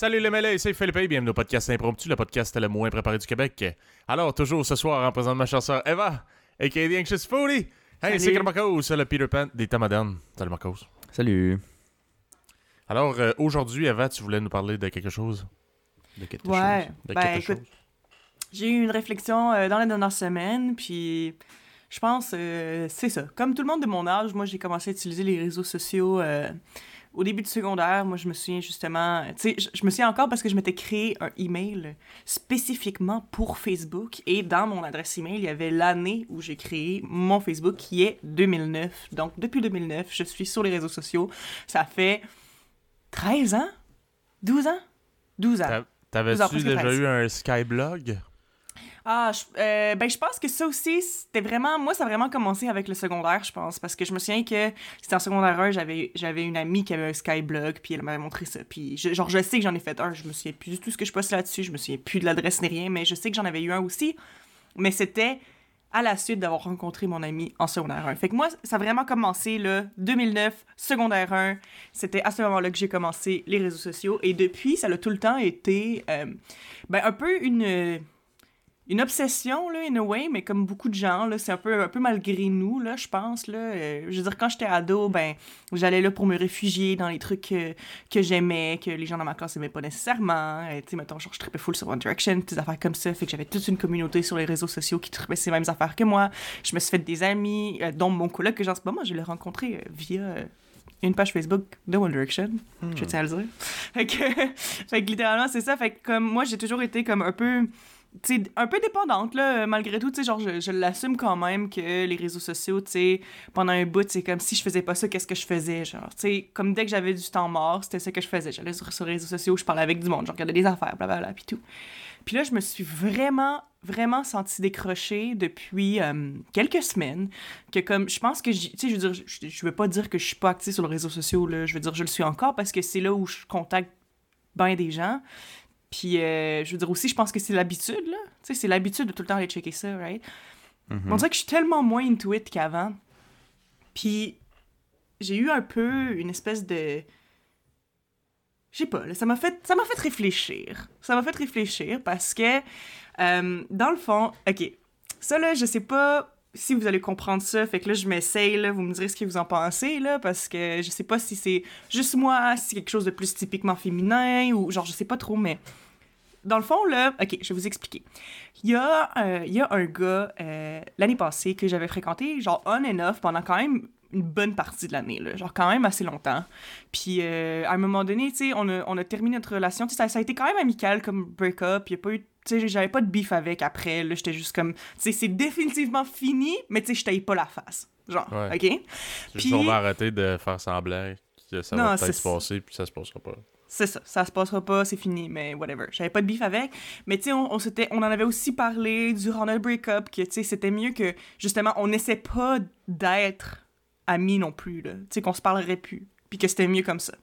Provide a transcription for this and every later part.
Salut les mêlés, c'est Philippe et bienvenue au podcast Impromptu, le podcast le moins préparé du Québec. Alors, toujours ce soir, en présence de ma chasseur Eva, a.k.a. The Anxious Foodie. Hey, c'est. Marcos, le Peter Pan des temps modernes. Salut Marcos. Salut. Alors, euh, aujourd'hui, Eva, tu voulais nous parler de quelque chose? De quelque Ouais, chose? De ben, quelque écoute, chose? J'ai eu une réflexion euh, dans la dernière semaine, puis je pense, euh, c'est ça. Comme tout le monde de mon âge, moi, j'ai commencé à utiliser les réseaux sociaux euh, au début du secondaire. Moi, je me souviens justement, tu sais, je, je me souviens encore parce que je m'étais créé un email spécifiquement pour Facebook, et dans mon adresse email, il y avait l'année où j'ai créé mon Facebook, qui est 2009. Donc, depuis 2009, je suis sur les réseaux sociaux. Ça fait 13 ans? 12 ans? 12 ans. T'avais-tu déjà eu un Skyblog? Ah, je, euh, ben je pense que ça aussi, c'était vraiment... Moi, ça a vraiment commencé avec le secondaire, je pense, parce que je me souviens que c'était en secondaire 1, j'avais, une amie qui avait un Skyblog, puis elle m'avait montré ça. Puis, genre, je sais que j'en ai fait un, je me souviens plus du tout ce que je poste là-dessus, je me souviens plus de l'adresse ni rien, mais je sais que j'en avais eu un aussi. Mais c'était à la suite d'avoir rencontré mon ami en secondaire 1. Fait que moi, ça a vraiment commencé, là, 2009, secondaire 1. C'était à ce moment-là que j'ai commencé les réseaux sociaux. Et depuis, ça a tout le temps été, euh, ben, un peu une une obsession, là, in a way, mais comme beaucoup de gens, là, c'est un peu, un peu malgré nous, là, je pense, là. Euh, je veux dire, quand j'étais ado, ben, j'allais là pour me réfugier dans les trucs que, que j'aimais, que les gens dans ma classe aimaient pas nécessairement. Euh, tu sais, mettons, genre, je trippais full sur One Direction, des affaires comme ça, fait que j'avais toute une communauté sur les réseaux sociaux qui trippait ces mêmes affaires que moi. Je me suis fait des amis, euh, dont mon coloc que j'ai en ce moment, je l'ai rencontré euh, via... euh, une page Facebook de One Direction, je tiens à le dire. Fait que, fait que littéralement, c'est ça. Fait que comme moi, j'ai toujours été comme un peu tu sais, un peu dépendante, là, malgré tout, tu genre, je, je l'assume quand même que les réseaux sociaux, tu pendant un bout, c'est comme si je faisais pas ça, qu'est-ce que je faisais, genre, tu comme dès que j'avais du temps mort, c'était ça que je faisais. J'allais sur, sur les réseaux sociaux, je parlais avec du monde, je regardais des affaires, blablabla, puis tout. Puis là, je me suis vraiment, vraiment sentie décrochée depuis euh, quelques semaines, que comme, je pense que, tu sais, je veux dire, je, je veux pas dire que je suis pas active sur les réseaux sociaux, là, je veux dire, je le suis encore parce que c'est là où je contacte ben des gens, puis, euh, je veux dire aussi, je pense que c'est l'habitude, là. Tu sais, c'est l'habitude de tout le temps aller checker ça, right? On dirait que je suis tellement moins into it qu'avant. Puis, j'ai eu un peu une espèce de... Je sais pas, là, ça m'a fait, ça m'a fait réfléchir. Ça m'a fait réfléchir parce que, euh, dans le fond, OK, ça, là, je sais pas si vous allez comprendre ça, fait que là, je m'essaye, vous me direz ce que vous en pensez, là, parce que je sais pas si c'est juste moi, si c'est quelque chose de plus typiquement féminin, ou genre, je sais pas trop, mais dans le fond, là, ok, je vais vous expliquer. Il y a, euh, y a un gars euh, l'année passée que j'avais fréquenté, genre on and off, pendant quand même une bonne partie de l'année, là, genre quand même assez longtemps. Puis euh, à un moment donné, tu sais, on a, on a terminé notre relation, tu ça, ça a été quand même amical comme break-up, il y a pas eu, tu sais, j'avais pas de beef avec après, là, j'étais juste comme, tu sais, c'est définitivement fini, mais tu sais, je taille pas la face, genre, Ouais. ok? Puis- on va arrêter de faire semblant que ça Non, va peut-être se passer, puis ça se passera pas. C'est ça, ça se passera pas, c'est fini, mais whatever. J'avais pas de beef avec, mais tu sais, on, on, on en avait aussi parlé durant notre break-up, que tu sais, c'était mieux que, justement, on n'essaie pas d'être amis non plus, là. Tu sais, qu'on se parlerait plus, puis que c'était mieux comme ça.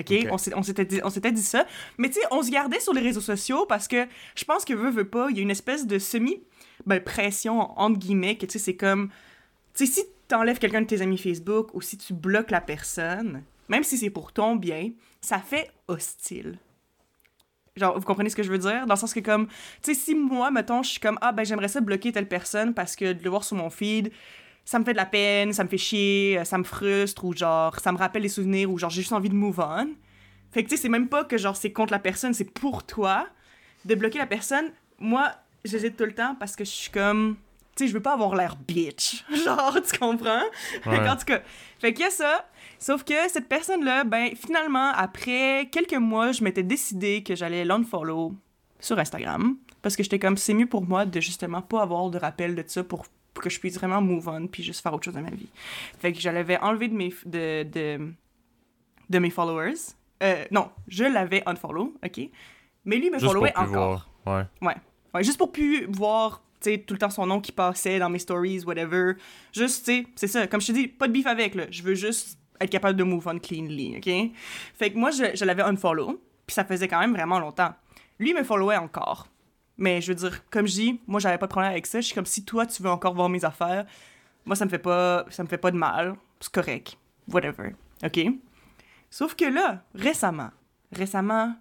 OK? Ok. On s'était dit, ça, mais tu sais, on se gardait sur les réseaux sociaux parce que je pense que veut, veut pas, il y a une espèce de semi, ben, pression, entre guillemets, que tu sais, c'est comme, tu sais, si t'enlèves quelqu'un de tes amis Facebook ou si tu bloques la personne, même si c'est pour ton bien, ça fait hostile. Genre, vous comprenez ce que je veux dire? Dans le sens que, comme, tu sais, si moi, mettons, je suis comme, ah, ben, j'aimerais ça bloquer telle personne parce que de le voir sur mon feed, ça me fait de la peine, ça me fait chier, euh, ça me frustre, ou genre, ça me rappelle des souvenirs, ou genre, j'ai juste envie de move on. Fait que, tu sais, c'est même pas que, genre, c'est contre la personne, c'est pour toi. De bloquer la personne, moi, j'hésite tout le temps parce que je suis comme, tu sais, je veux pas avoir l'air bitch. Genre, tu comprends? Fait Ouais. qu'en tout cas, fait qu'il y a ça. Sauf que cette personne-là, ben, finalement, après quelques mois, je m'étais décidé que j'allais l'unfollow sur Instagram. Parce que j'étais comme, c'est mieux pour moi de justement pas avoir de rappel de ça pour, pour que je puisse vraiment move on puis juste faire autre chose de ma vie. Fait que je l'avais enlevé de mes, de, de, de mes followers. Euh, non, je l'avais unfollow, ok? Mais lui me Juste pour followait plus encore. voir. Ouais. Ouais. Ouais, juste pour plus voir, tu sais, tout le temps son nom qui passait dans mes stories, whatever. Juste, tu sais, c'est ça. Comme je te dis, pas de beef avec, là. Je veux juste être capable de move on cleanly, OK? Fait que moi, je, je l'avais unfollow, puis ça faisait quand même vraiment longtemps. Lui, me followait encore. Mais je veux dire, comme je dis, moi, j'avais pas de problème avec ça. Je suis comme, si toi, tu veux encore voir mes affaires, moi, ça me fait pas, ça me fait pas de mal. C'est correct. Whatever. OK? Sauf que là, récemment, récemment,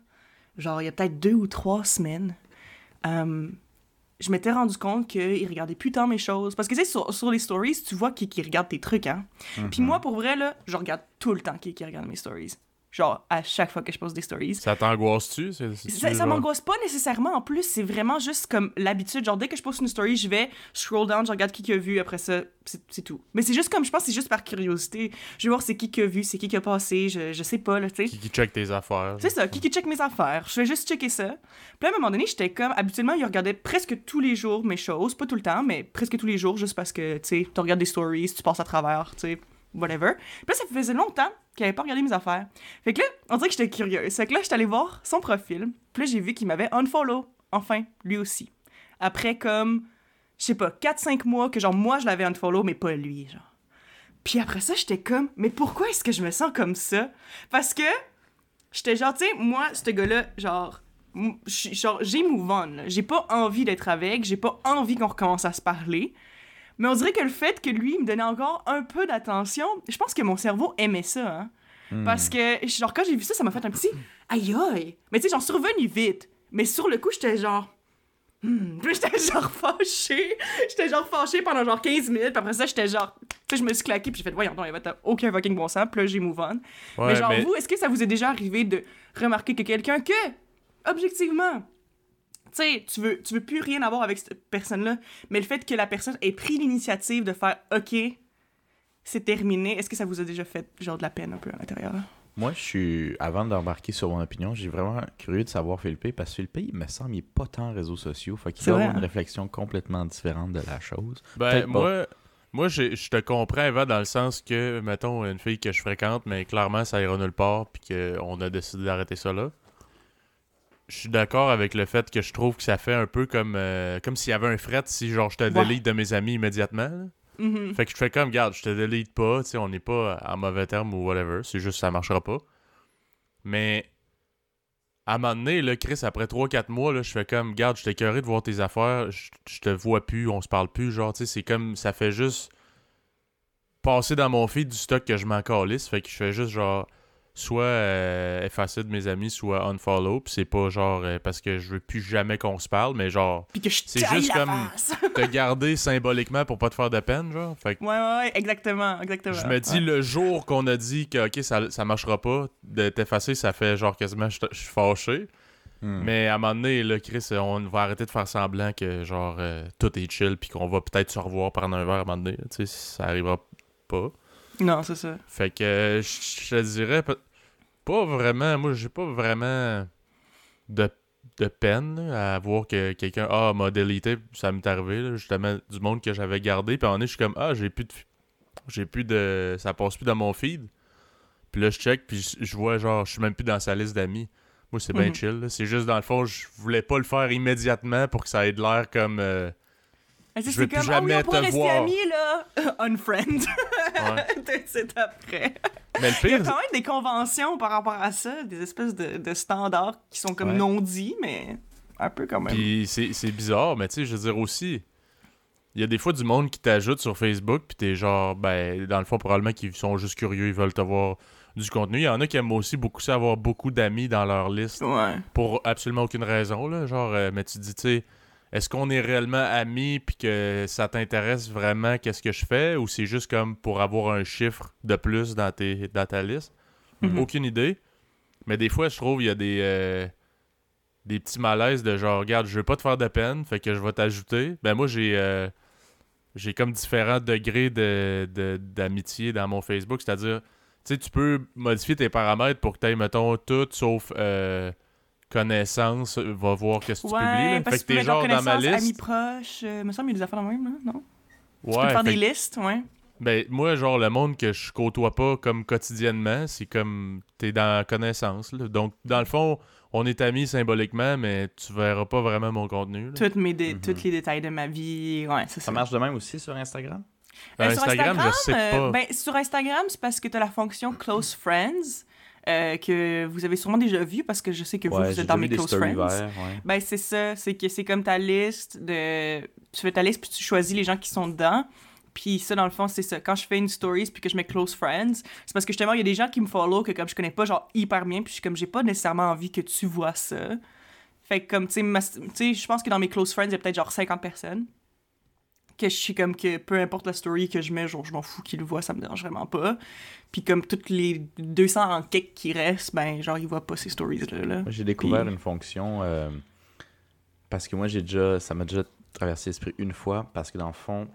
genre il y a peut-être deux ou trois semaines, euh, je m'étais rendu compte qu'il regardait plus tant mes choses. Parce que, tu sais, sur, sur les stories, tu vois qui, qui regarde tes trucs, hein. Puis moi, pour vrai, là, je regarde tout le temps qui, qui regarde mes stories. Genre, à chaque fois que je poste des stories. Ça t'angoisse-tu? Ça, ça m'angoisse pas nécessairement. En plus, c'est vraiment juste comme l'habitude. Genre, dès que je poste une story, je vais scroll down, je regarde qui qui a vu, après ça, c'est tout. Mais c'est juste comme, je pense, c'est juste par curiosité. Je vais voir c'est qui qui a vu, c'est qui qui a passé, je, je sais pas, là, tu sais. Qui, qui check tes affaires. C'est ça, qui qui check mes affaires. Je vais juste checker ça. Puis à un moment donné, j'étais comme, habituellement, il regardait presque tous les jours mes choses. Pas tout le temps, mais presque tous les jours, juste parce que, tu sais, tu regardes des stories, tu passes à travers, tu sais, whatever. Puis là, ça faisait longtemps qu'il avait pas regardé mes affaires. Fait que là, on dirait que j'étais curieuse. Fait que là, j'étais allée voir son profil. Puis là, j'ai vu qu'il m'avait unfollow. Enfin, lui aussi. Après, comme, je sais pas, 4-5 mois que, genre, moi, je l'avais unfollow, mais pas lui, genre. Puis après ça, j'étais comme, mais pourquoi est-ce que je me sens comme ça? Parce que j'étais genre, tu sais, moi, ce gars-là, genre, genre, j'ai move on. J'ai pas envie d'être avec, j'ai pas envie qu'on recommence à se parler. Mais on dirait que le fait que lui me donnait encore un peu d'attention, je pense que mon cerveau aimait ça, hein. Parce que, genre, quand j'ai vu ça, ça m'a fait un petit aïe aïe. Mais tu sais, j'en suis revenu vite. Mais sur le coup, j'étais genre. Hmm. J'étais genre fâchée. J'étais genre fâchée pendant genre 15 minutes. Puis après ça, j'étais genre. Tu sais, je me suis claquée. Puis j'ai fait, voyons, non, Eva, t'as aucun fucking bon sens. Puis là, j'ai move on. Ouais, mais genre, mais- vous, est-ce que ça vous est déjà arrivé de remarquer que quelqu'un que, objectivement, tu sais, tu veux, tu veux plus rien avoir avec cette personne-là, mais le fait que la personne ait pris l'initiative de faire OK, c'est terminé, est-ce que ça vous a déjà fait genre de la peine un peu à l'intérieur? Moi, je suis, avant de remarquer sur mon opinion, j'ai vraiment curieux de savoir Philippe, parce que Philippe, il me semble, il n'est pas tant réseaux sociaux. Fait qu'il doit avoir une hein? réflexion complètement différente de la chose. Ben, pas. moi, moi je te comprends, Eva, dans le sens que, mettons, une fille que je fréquente, mais clairement, ça ira nulle part, puis qu'on a décidé d'arrêter ça là. Je suis d'accord avec le fait que je trouve que ça fait un peu comme, euh, comme s'il y avait un fret si, genre, je te Ouais. délite de mes amis immédiatement. Mhm. Fait que je fais comme, garde, je te délite pas, tu sais, on n'est pas en mauvais terme ou whatever, c'est juste ça marchera pas. Mais à un moment donné, là, Chris, après 3-4 mois, là, je fais comme, garde, je t'ai écœuré de voir tes affaires, je je te vois plus, on se parle plus, genre, tu sais, c'est comme, ça fait juste passer dans mon feed du stock que je m'en calisse, fait que je fais juste, genre, soit euh, effacer de mes amis, soit unfollow, pis c'est pas, genre, euh, parce que je veux plus jamais qu'on se parle, mais genre, Puis que je C'est juste la comme- face. te garder symboliquement pour pas te faire de peine, genre, fait que ouais, ouais, ouais, exactement, exactement. je me dis, Ouais. le jour qu'on a dit que, ok, ça, ça marchera pas, de t'effacer, ça fait genre quasiment, je je suis fâché. Hmm. Mais à un moment donné, là, Chris, on va arrêter de faire semblant que, genre, euh, tout est chill, puis qu'on va peut-être se revoir prendre un verre à un moment donné. Tu sais, ça arrivera pas. Non, c'est ça. Fait que, euh, je te dirais, pas vraiment, moi, j'ai pas vraiment de, de peine là, à voir que quelqu'un, ah, m'a délité, ça m'est arrivé, là, justement, du monde que j'avais gardé, puis moment donné, je suis comme, ah, j'ai plus de, j'ai plus de, ça passe plus dans mon feed. Puis là, je check, puis je- vois, genre, je suis même plus dans sa liste d'amis. Moi, c'est bien Mhm. chill. C'est juste, dans le fond, je voulais pas le faire immédiatement pour que ça ait de l'air comme... euh, Je c'est plus comme, oui, jamais on pourrait te rester voir. amis, là. Unfriend. ouais. c'est après. Mais le Il y a pire, quand même des conventions par rapport à ça, des espèces de, de standards qui sont comme Ouais. non dits, mais un peu quand même. Puis c'est bizarre, mais tu sais, je veux dire aussi, il y a des fois du monde qui t'ajoute sur Facebook, puis t'es genre, ben, dans le fond, probablement qu'ils sont juste curieux, ils veulent avoir du contenu. Il y en a qui aiment aussi beaucoup ça, avoir beaucoup d'amis dans leur liste, Ouais. pour absolument aucune raison, là. Genre, euh, mais tu dis, tu sais, est-ce qu'on est réellement amis, puis que ça t'intéresse vraiment, qu'est-ce que je fais, ou c'est juste comme pour avoir un chiffre de plus dans, tes, dans ta liste? Mhm. Aucune idée. Mais des fois, je trouve il y a des, euh, des petits malaises de genre, regarde, je veux pas te faire de peine, fait que je vais t'ajouter. Ben moi, j'ai euh, j'ai comme différents degrés de- de- d'amitié dans mon Facebook. C'est-à-dire, tu sais, tu peux modifier tes paramètres pour que tu aies, mettons, tout sauf euh, connaissance, euh, va voir qu'est-ce que tu publies. Là. parce Fait que t'es tu genre dans ma amis liste. proches, euh, me semble qu'il y a des affaires dans le même, là, non? Tu peux faire des que- listes, ouais. Ben, moi, genre, le monde que je côtoie pas comme quotidiennement, c'est comme t'es dans la connaissance. là. Donc, dans le fond, on est amis symboliquement, mais tu verras pas vraiment mon contenu. Toutes mes dé- Mhm. Tous les détails de ma vie, ouais, c'est ça. Ça marche de même aussi sur Instagram? Euh, Euh, sur Instagram, je sais euh, pas. ben, sur Instagram, c'est parce que tu as la fonction Close Friends, euh, que vous avez sûrement déjà vu, parce que je sais que vous, ouais, vous j'ai êtes dans mes Close Friends. verts, ouais. Ben, c'est ça. C'est que c'est comme ta liste de. Tu fais ta liste, puis tu choisis les gens qui sont dedans. Puis ça, dans le fond, c'est ça. Quand je fais une stories puis que je mets close friends, c'est parce que justement, il y a des gens qui me follow que comme je connais pas genre hyper bien, puis je suis comme j'ai pas nécessairement envie que tu vois ça. Fait que comme, tu sais, je pense que dans mes close friends, il y a peut-être genre 50 personnes. Que je suis comme que peu importe la story que je mets, genre je m'en fous qu'ils le voient, ça me dérange vraiment pas. Puis comme toutes les 200 en quelques qui restent, ben genre ils voient pas ces stories-là. Là. J'ai découvert Puis- une fonction euh, parce que moi, j'ai déjà, ça m'a déjà traversé l'esprit une fois parce que dans le fond,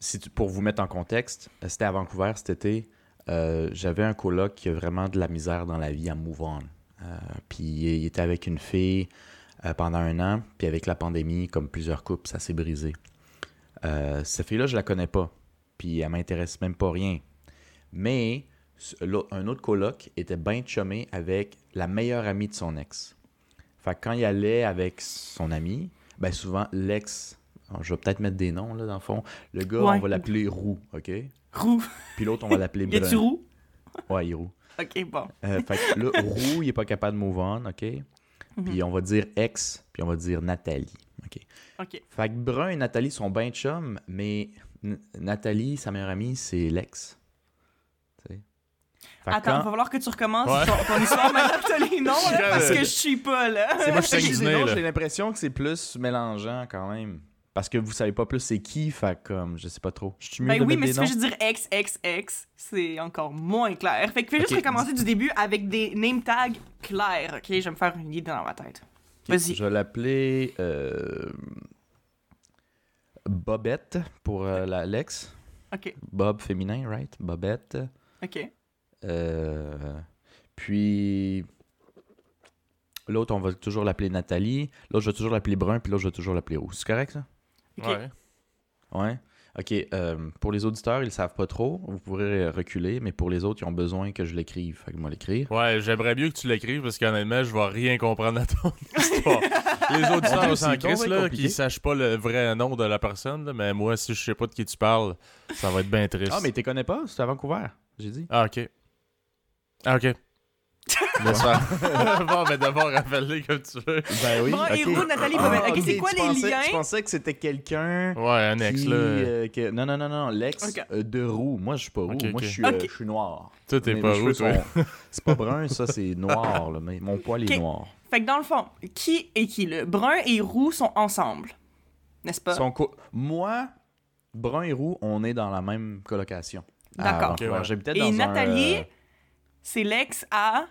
si tu- pour vous mettre en contexte, euh, c'était à Vancouver cet été. euh, J'avais un coloc qui a vraiment de la misère dans la vie à move on. Euh, puis il était avec une fille euh, pendant un an, puis avec la pandémie, comme plusieurs couples, ça s'est brisé. Euh, cette fille-là, je la connais pas, puis elle m'intéresse même pas rien. Mais un autre coloc était bien chumé avec la meilleure amie de son ex. Fait que quand il allait avec son ami, ben souvent l'ex, je vais peut-être mettre des noms là dans le fond, le gars, Ouais. on va l'appeler Roux, OK? Roux. Puis l'autre, on va l'appeler Brun. roux? Ouais, il est Roux. Ok, bon. Euh, fait que là, Roux, il est pas capable de move on, OK? Mhm. Puis on va dire ex, puis on va dire Nathalie, OK? Ok. Fait que Brun et Nathalie sont bien chums, mais N- Nathalie, sa meilleure amie, c'est l'ex. Attends, quand- il va falloir que tu recommences Ouais. ton, ton histoire t'as les noms, là, parce que je suis pas là. C'est moi, je là. j'ai l'impression que c'est plus mélangeant quand même. Parce que vous savez pas plus c'est qui, fait comme, je sais pas trop. Je suis mieux Ben de oui, mais si noms? juste dire ex, ex, ex, c'est encore moins clair. Fait que fais juste Ok. recommencer du début avec des name tags clairs, ok? Je vais me faire une idée dans ma tête. Vas-y. Je vais l'appeler euh, Bobette pour euh, la Lex. Ok, Bob féminin, right? Bobette. ok. Euh, puis l'autre, on va toujours l'appeler Nathalie. L'autre, je vais toujours l'appeler Brun, puis l'autre, je vais toujours l'appeler Roux. C'est correct, ça? Ouais. Ouais. OK. euh, pour les auditeurs, ils le savent pas trop. Vous pourrez reculer, mais pour les autres, ils ont besoin que je l'écrive. Fait que moi l'écrire. Ouais, j'aimerais mieux que tu l'écrives parce qu'honnêtement, je vais rien comprendre à ton histoire. Les auditeurs Chris, donc là, compliqué. qui sachent pas le vrai nom de la personne, là, mais moi, si je sais pas de qui tu parles, ça va être bien triste. Ah, mais tu connais pas? C'est à Vancouver, j'ai dit. Ah, ok. Ah, ok. Laisse faire. bon, mais d'abord, rappelle-les comme tu veux. Ben oui. Brun et ok. Roux, Nathalie, Ah. Ok, c'est quoi les pensais- liens? Je pensais que c'était quelqu'un. Ouais, un ex, qui, là. euh, que- Non, non, non, non, l'ex euh, de roux. Moi, je suis pas roux. Moi, ok. je suis, euh, je suis noir. Toi, t'es pas roux, toi. sont- C'est pas brun, ça, c'est noir. Là, mais mon poil est noir. Fait que dans le fond, qui et qui, là? Brun et roux sont ensemble, n'est-ce pas? Son co- Moi, brun et roux, on est dans la même colocation. D'accord. Ouais. J'habitais Et dans un, Nathalie? C'est l'ex à...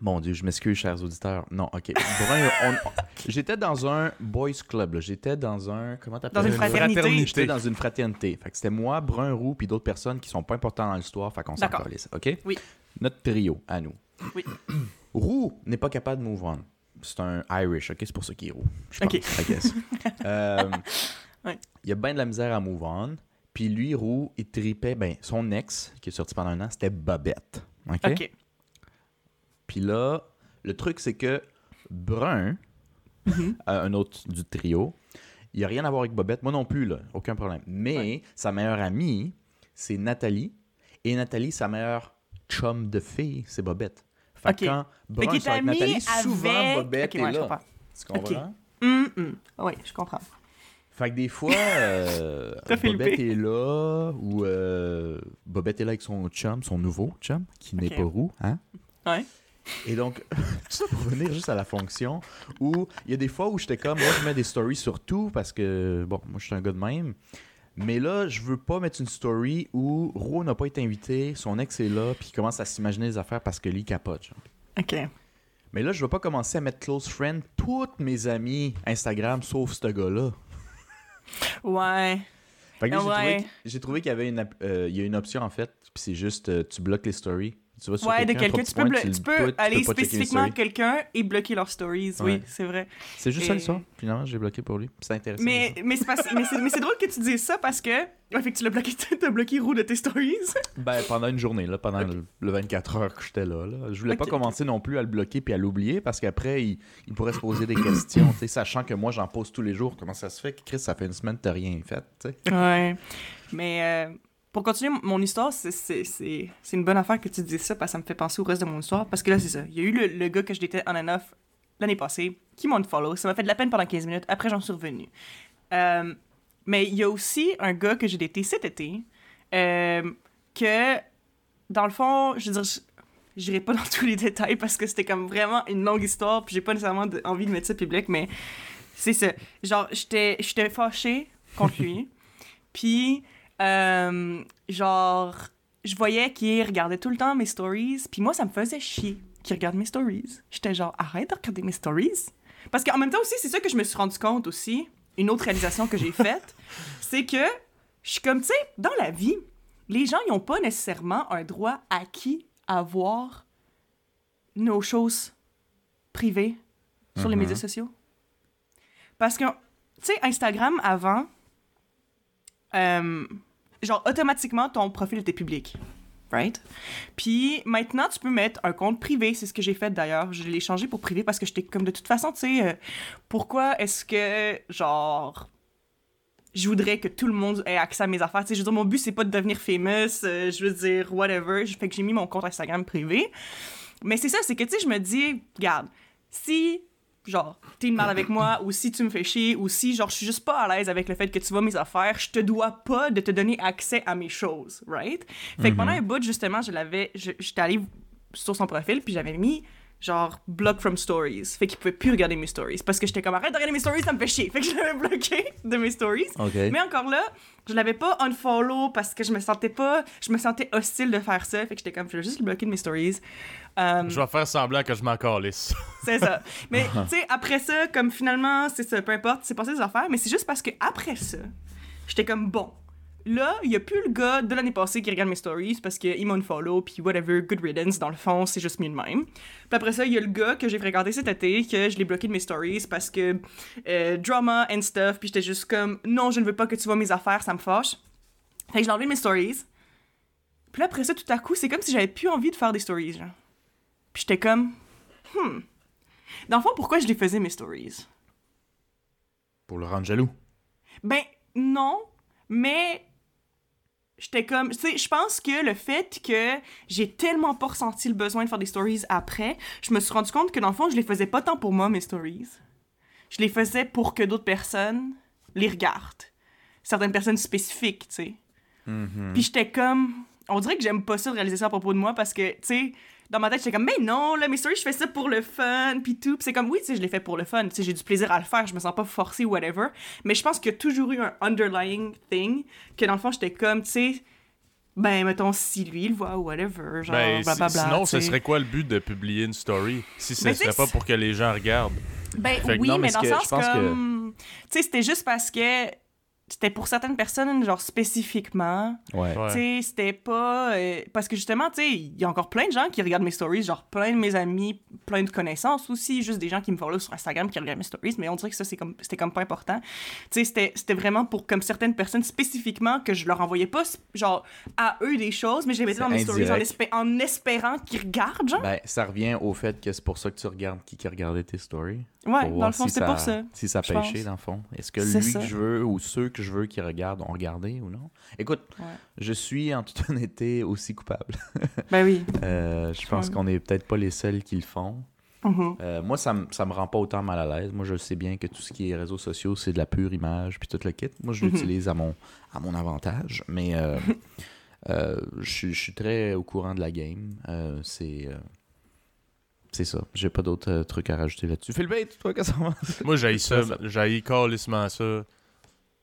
Mon Dieu, je m'excuse, chers auditeurs. Non, ok. Brun, on- J'étais dans un boys club. là. J'étais dans un. Comment t'appelles Dans une ça? fraternité. J'étais dans une fraternité. Fait que c'était moi, Brun, Roux, puis d'autres personnes qui sont pas importantes dans l'histoire. Fait qu'on s'en D'accord. calisse, OK? Oui. Notre trio, à nous. Oui. Roux n'est pas capable de move on. C'est un Irish, OK? C'est pour ça qu'il est roux. Je Ok. pense, I guess. Euh, Ouais. Il y a bien de la misère à move on. Puis lui, Roux, il tripait. Ben, son ex, qui est sorti pendant un an, c'était Bobette. OK? Ok. Puis là, le truc, c'est que Brun, Mhm. euh, un autre du trio, il n'y a rien à voir avec Bobette. Moi non plus, là, aucun problème. Mais sa meilleure amie, c'est Nathalie. Et Nathalie, sa meilleure chum de fille, c'est Bobette. Fait que Ok. quand Brun sort avec Nathalie, souvent avec... Bobette Ok, est ouais, je là. comprends. Tu comprends? Oui, je comprends. Fait que des fois, euh, Bobette est là, ou euh, Bobette est là avec son chum, son nouveau chum, qui n'est pas roux, hein? Ouais. Et donc, tout ça pour revenir juste à la fonction, où il y a des fois où j'étais comme, moi je mets des stories sur tout parce que, bon, moi je suis un gars de même. Mais là, je veux pas mettre une story où Roux n'a pas été invité, son ex est là, puis il commence à s'imaginer des affaires parce que lui il capote. genre. Ok. Mais là, je veux pas commencer à mettre close friend toutes mes amis Instagram sauf ce gars-là. Ouais. Fait que là, j'ai Ouais. trouvé- j'ai trouvé, qu'il y avait une, euh, il y a une option en fait, puis c'est juste euh, tu bloques les stories. Tu vas sur Ouais, de quelqu'un, Tu peux, tu aller spécifiquement à quelqu'un et bloquer leurs stories. Ouais. Oui, c'est vrai. C'est juste ça Et- l'histoire. Finalement, j'ai bloqué pour lui. C'est intéressant. Mais, mais c'est drôle que tu dises ça parce que. Ouais, fait que tu l'as bloqué, t'as bloqué Roux de tes stories. Ben, pendant une journée, là, pendant le, le 24 heures que j'étais là, là. Je voulais pas commencer non plus à le bloquer puis à l'oublier parce qu'après, il, il pourrait se poser des questions, tu sais, sachant que moi, j'en pose tous les jours. Comment ça se fait que Chris, ça fait une semaine que t'as rien fait, tu sais? Ouais. Mais euh, pour continuer mon histoire, c'est- c'est c'est- c'est une bonne affaire que tu dises ça parce que ça me fait penser au reste de mon histoire. Parce que là, c'est ça. Il y a eu le, le gars que je datais on and off l'année passée qui m'a follow. Ça m'a fait de la peine pendant 15 minutes. Après, j'en suis revenu. Euh, mais il y a aussi un gars que j'ai daté cet été, euh, que, dans le fond, je veux dire, j'irai pas dans tous les détails parce que c'était comme vraiment une longue histoire, puis j'ai pas nécessairement de- envie de mettre ça public, mais c'est ça. Genre, j'étais fâchée contre lui, puis, euh, genre, je voyais qu'il regardait tout le temps mes stories, puis moi, ça me faisait chier qu'il regarde mes stories. J'étais genre, arrête de regarder mes stories. Parce qu'en même temps aussi, c'est ça que je me suis rendu compte aussi, une autre réalisation que j'ai faite, c'est que je suis comme, tu sais, dans la vie, les gens, ils n'ont pas nécessairement un droit acquis à voir nos choses privées sur les Mhm. médias sociaux. Parce que, tu sais, Instagram, avant, euh, genre, automatiquement, ton profil était public. Right? Puis maintenant, tu peux mettre un compte privé. C'est ce que j'ai fait d'ailleurs. Je l'ai changé pour privé parce que j'étais comme de toute façon, tu sais, euh, pourquoi est-ce que, genre, je voudrais que tout le monde ait accès à mes affaires? Tu sais, je veux dire, mon but, c'est pas de devenir famous, euh, je veux dire, whatever. Fait que j'ai mis mon compte Instagram privé. Mais c'est ça, c'est que, tu sais, je me dis, regarde, si, genre, t'es mal avec moi, ou si tu me fais chier, ou si, genre, je suis juste pas à l'aise avec le fait que tu vois mes affaires, je te dois pas de te donner accès à mes choses, right? Fait que pendant un bout, justement, je l'avais, j'étais allée sur son profil, puis j'avais mis genre block from stories. Fait qu'il pouvait plus regarder mes stories. Parce que j'étais comme arrête de regarder mes stories, ça me fait chier. Fait que je l'avais bloqué de mes stories. Mais encore là, je l'avais pas unfollow parce que je me sentais pas. Je me sentais hostile de faire ça. Fait que j'étais comme, je vais juste le bloquer de mes stories. Euh, Je vais faire semblant que je m'en calisse. c'est ça. Mais tu sais, après ça, comme finalement, c'est ça, peu importe, c'est passé des affaires, mais c'est juste parce que après ça, j'étais comme bon. Là, il y a plus le gars de l'année passée qui regarde mes stories parce qu'il m'a follow puis whatever, good riddance, dans le fond, c'est juste mieux de même. Puis après ça, il y a le gars que j'ai fréquenté cet été que je l'ai bloqué de mes stories parce que euh, drama and stuff, puis j'étais juste comme non, je ne veux pas que tu vois mes affaires, ça me fâche. Fait que j'ai enlevé mes stories. Puis là, après ça, tout à coup, c'est comme si j'avais plus envie de faire des stories, genre. Puis j'étais comme hmm. Dans le fond, pourquoi je les faisais mes stories? Pour le rendre jaloux. Ben non, mais j'étais comme, tu sais, je pense que le fait que j'ai tellement pas ressenti le besoin de faire des stories après, je me suis rendu compte que dans le fond, je les faisais pas tant pour moi mes stories. Je les faisais pour que d'autres personnes les regardent. Certaines personnes spécifiques, tu sais. Mhm. Puis j'étais comme. On dirait que j'aime pas ça de réaliser ça à propos de moi parce que, tu sais, dans ma tête, j'étais comme, mais non, là, mes stories, je fais ça pour le fun, puis tout. Puis c'est comme, oui, tu sais, je l'ai fait pour le fun, tu sais, j'ai du plaisir à le faire, je me sens pas forcée whatever. Mais je pense qu'il y a toujours eu un underlying thing que dans le fond, j'étais comme, tu sais, ben, mettons, si lui il le voit whatever, genre, Ben, blablabla. sinon, tu ce serait quoi le but de publier une story si ce Ben, serait pas pour que les gens regardent? Ben Fait oui, non, mais dans le sens que- comme. Tu sais, c'était juste parce que c'était pour certaines personnes, genre spécifiquement. Ouais. Ouais. Tu sais, c'était pas. euh, parce que justement, tu sais, il y a encore plein de gens qui regardent mes stories, genre plein de mes amis, plein de connaissances aussi, juste des gens qui me follow sur Instagram qui regardent mes stories, mais on dirait que ça, c'est comme, c'était comme pas important. Tu sais, c'était, c'était vraiment pour comme certaines personnes spécifiquement que je leur envoyais pas, genre, à eux des choses, mais je les mettais dans mes stories en, espé- en espérant qu'ils regardent, genre. Ben, ça revient au fait que c'est pour ça que tu regardes qui qui a regardé tes stories. Ouais, dans le fond, si c'était pour ça. Si ça pense. dans le fond. Est-ce que C'est lui ça. que je veux ou ceux que je veux qui regardent ont regardé ou non? Écoute, Ouais. je suis en toute honnêteté aussi coupable. Ben oui. Euh, je pense Ouais. qu'on est peut-être pas les seuls qui le font. Mhm. Euh, moi, ça ça me rend pas autant mal à l'aise. Moi, je sais bien que tout ce qui est réseaux sociaux, c'est de la pure image, puis tout le kit. Moi, je Mhm. l'utilise à, mon, à mon avantage, mais euh, je suis- je suis très au courant de la game. C'est... c'est ça. J'ai pas d'autres euh, trucs à rajouter là-dessus. Fais le bait, toi, qu'est-ce que ça va? Moi, j'ai ça, j'ai calissement ça,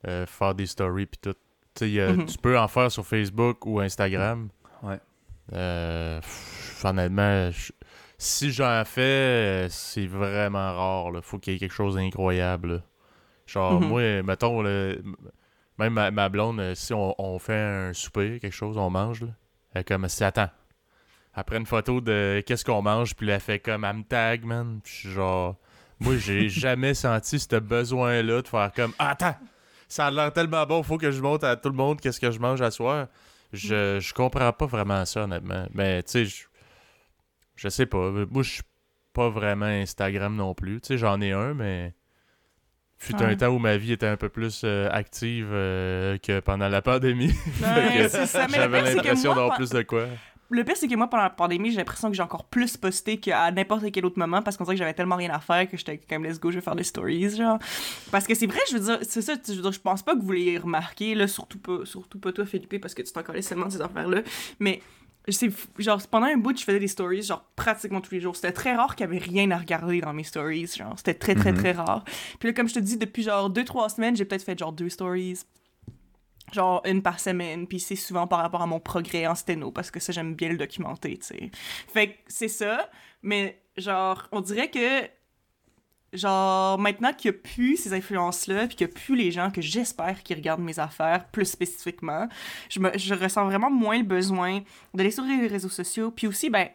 euh, faire des stories pis tout. Mhm. tu peux en faire sur Facebook ou Instagram. Ouais. Euh, pff, honnêtement, si j'en fais, euh, c'est vraiment rare. Là. Faut qu'il y ait quelque chose d'incroyable. là. Genre, Mhm. moi, mettons, là, même ma, ma blonde, si on, on fait un souper, quelque chose, on mange, là, elle comme, si attends. Après une photo de qu'est-ce qu'on mange, puis elle fait comme, elle me tag, man. Puis je suis genre, moi, j'ai jamais senti ce besoin-là de faire comme, ah, attends, ça a l'air tellement bon, faut que je montre à tout le monde qu'est-ce que je mange à soir. Je, je comprends pas vraiment ça, honnêtement. Mais, tu sais, je, je sais pas. Moi, je suis pas vraiment Instagram non plus. Tu sais, j'en ai un, mais. Fut un temps où ma vie était un peu plus euh, active euh, que pendant la pandémie. Ouais, J'avais l'impression d'avoir plus de quoi. Le pire, c'est que moi, pendant la pandémie, j'ai l'impression que j'ai encore plus posté qu'à n'importe quel autre moment parce qu'on dirait que j'avais tellement rien à faire que j'étais comme, let's go, je vais faire des stories, genre. Parce que c'est vrai, je veux dire, c'est ça, je veux dire, je pense pas que vous l'ayez remarqué, là, surtout pas, surtout pas toi, Philippe, parce que tu t'en connais seulement de ces affaires-là. Mais c'est genre pendant un bout je faisais des stories genre pratiquement tous les jours c'était très rare qu'il y avait rien à regarder dans mes stories genre c'était très très Mhm. très rare puis là comme je te dis depuis genre deux trois semaines j'ai peut-être fait genre deux stories genre une par semaine puis c'est souvent par rapport à mon progrès en sténo parce que ça j'aime bien le documenter tu sais. Fait que c'est ça mais genre on dirait que genre maintenant qu'il n'y a plus ces influences là puis qu'il n'y a plus les gens que j'espère qui regardent mes affaires plus spécifiquement je me je ressens vraiment moins le besoin d'aller sur les réseaux sociaux puis aussi ben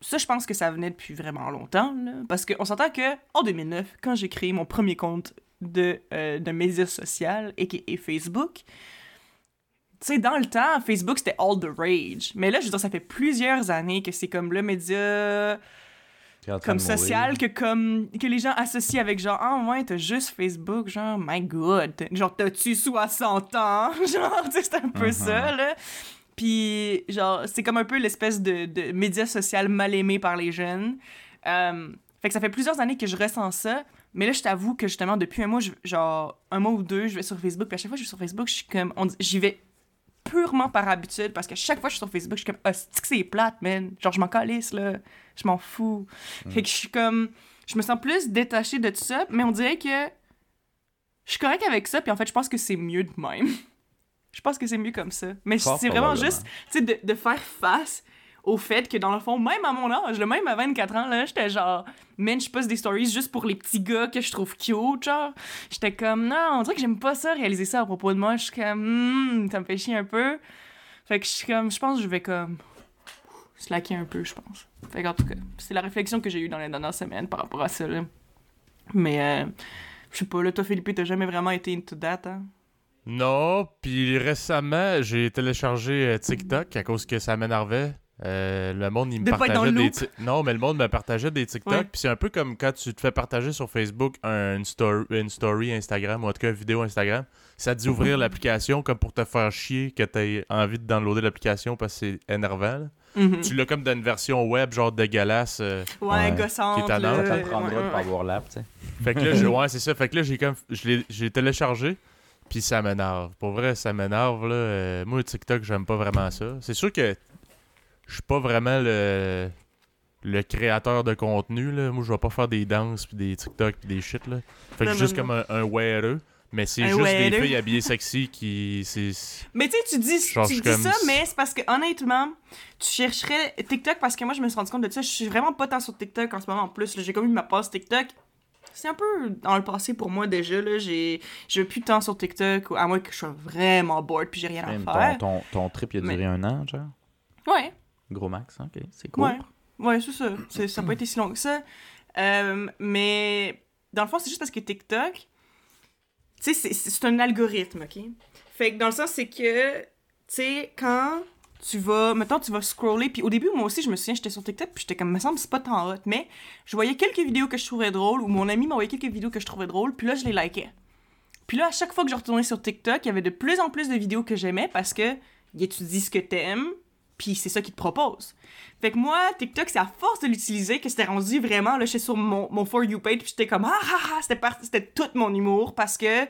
ça, je pense que ça venait depuis vraiment longtemps, là, parce qu'on s'entend que en 2009, quand j'ai créé mon premier compte de, euh, de média social, et, et Facebook, tu sais, dans le temps, Facebook, c'était all the rage. Mais là, je veux dire, ça fait plusieurs années que c'est comme le média comme mourir. social que comme que les gens associent avec genre ah ouais t'as juste Facebook genre my god T'as- genre t'as-tu 60 ans? Genre tu sais c'est un peu ça là. Puis genre c'est comme un peu l'espèce de, de média social mal aimé par les jeunes. Euh, fait que ça fait plusieurs années que je ressens ça. Mais là je t'avoue que justement depuis un mois je- genre un mois ou deux je vais sur Facebook. Puis à chaque fois que je suis sur Facebook je suis comme on j'y vais purement par habitude parce que chaque fois que je suis sur Facebook je suis comme ah c'est que c'est plate man? Genre je m'en calisse là je m'en fous fait que je suis comme. Je me sens plus détachée de tout ça, mais on dirait que. Je suis correcte avec ça, puis en fait, je pense que c'est mieux de même. je pense que c'est mieux comme ça. Mais c'est vraiment juste, tu sais, de, de faire face au fait que dans le fond, même à mon âge, le même à 24 ans, là, j'étais genre, man, je poste des stories juste pour les petits gars que je trouve cute, genre. J'étais comme, non, on dirait que j'aime pas ça, réaliser ça à propos de moi. Je suis comme, hmm, ça me fait chier un peu. Fait que je suis comme, je pense que je vais comme slacker un peu, je pense. Fait qu'en tout cas, c'est la réflexion que j'ai eue dans les dernières semaines par rapport à ça, là. Mais, euh, je sais pas, là, toi, Philippe, t'as jamais vraiment été into that, hein? Non, puis récemment, j'ai téléchargé euh, TikTok à cause que ça m'énervait. Euh, le monde, il me De partageait le des... Non, mais le monde me partageait des TikTok. Ouais. Puis c'est un peu comme quand tu te fais partager sur Facebook un- une, story, une story Instagram, ou en tout cas une vidéo Instagram. Ça te dit ouvrir l'application comme pour te faire chier que t'aies envie de downloader l'application parce que c'est énervant. là. Mhm. Tu l'as comme dans une version web, genre dégueulasse. euh, Ouais, gossante, Qui est là. Ça te prendra Ouais, de ouais, pas avoir l'app, tu sais. Fait que là, je, ouais, c'est ça. Fait que là, j'ai comme, je l'ai, j'ai téléchargé, puis ça m'énerve. Pour vrai, ça m'énerve, là. Euh, moi, TikTok, j'aime pas vraiment ça. C'est sûr que je suis pas vraiment le, le créateur de contenu, là. Moi, je vais pas faire des danses, puis des TikTok, puis des shit, là. Fait que Non, je suis juste non, comme un, un weareux. Mais c'est juste des weareux. filles habillées sexy qui... C'est... Mais tu sais, tu dis, Genre, tu je dis comme- ça, mais c'est parce que honnêtement, tu chercherais TikTok parce que moi, je me suis rendu compte de ça. Je suis vraiment pas tant sur TikTok en ce moment en plus. là. J'ai comme eu ma passe TikTok. C'est un peu dans le passé pour moi déjà. là. J'ai j'ai plus de temps sur TikTok, à moins que je sois vraiment bored puis j'ai rien à Même faire. ton, ton, ton trip, il a Mais- duré un an, genre? Ouais. Gros max, ok. C'est cool. Ouais, ouais, c'est ça. Ça n'a pas été si long que ça. Euh, mais dans le fond, c'est juste parce que TikTok, tu sais, c'est- un algorithme, OK? Fait que dans le sens, c'est que, tu sais, quand tu vas, mettons, tu vas scroller, puis au début, moi aussi, je me souviens, j'étais sur TikTok, puis j'étais comme, me semble, c'est pas tant hot, mais je voyais quelques vidéos que je trouvais drôles, ou mon ami m'envoyait quelques vidéos que je trouvais drôles, puis là, je les likais. Puis là, à chaque fois que je retournais sur TikTok, il y avait de plus en plus de vidéos que j'aimais parce que il étudie ce que t'aimes, puis c'est ça qu'il te propose. Fait que moi, TikTok, c'est à force de l'utiliser que c'était rendu vraiment, là, j'étais sur mon, mon For You page, puis j'étais comme, ah, ah, ah, c'était tout mon humour, parce que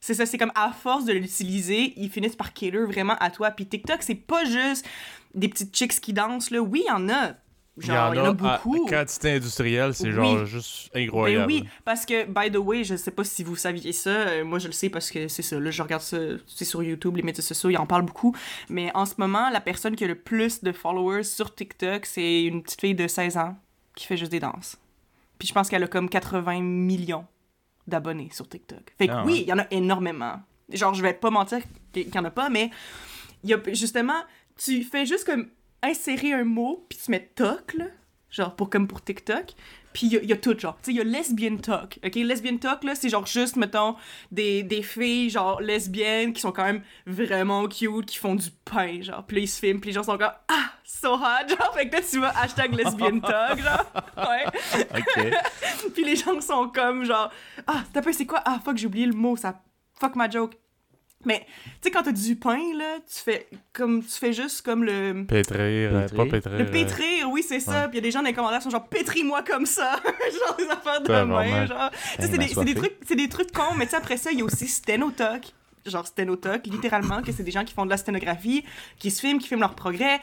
c'est ça, c'est comme à force de l'utiliser, ils finissent par cater vraiment à toi. Puis TikTok, c'est pas juste des petites chicks qui dansent, là. Oui, il y en a. Genre, il y en a, beaucoup. à quantité industrielle, c'est Oui. genre juste Ben incroyable. oui, parce que, by the way, je sais pas si vous saviez ça, euh, moi je le sais parce que c'est ça, là je regarde ça, c'est sur YouTube, les médias sociaux, ils en parlent beaucoup, mais en ce moment, la personne qui a le plus de followers sur TikTok, c'est une petite fille de 16 ans qui fait juste des danses. Puis je pense qu'elle a comme 80 millions d'abonnés sur TikTok. Fait que Ah oui, ouais. il y en a énormément. Genre, je vais pas mentir qu'il y en a pas, mais il y a justement, tu fais juste comme insérer un mot, puis tu mets toc, là, genre pour, comme pour TikTok, puis il y, a- il y a tout, genre, tu sais, il y a lesbian talk, ok? Lesbian talk, là, c'est genre juste, mettons, des, des filles, genre, lesbiennes, qui sont quand même vraiment cute, qui font du pain, genre, puis là, ils se filment, puis les gens sont comme, ah, so hot, genre, fait que là, tu vas hashtag lesbian talk, genre, ouais. Ok. Puis les gens sont comme genre ah t'as peu c'est quoi? Ah fuck j'ai oublié le mot ça fuck ma joke Mais, tu sais, quand t'as du pain, là, tu fais comme tu fais juste comme le... Pétrir, euh, Pétrir. pas pétrir. Le euh, pétrir, oui, c'est ça. ouais. Puis il y a des gens dans les commentaires qui sont genre pétris-moi comme ça. genre des affaires de main. vraiment. Genre. Tu sais, Hey, c'est des, c'est des trucs, c'est des trucs cons, mais tu sais, après ça, il y a aussi Stenotalk. Genre Stenotalk, littéralement, que c'est des gens qui font de la sténographie, qui se filment, qui filment leur progrès.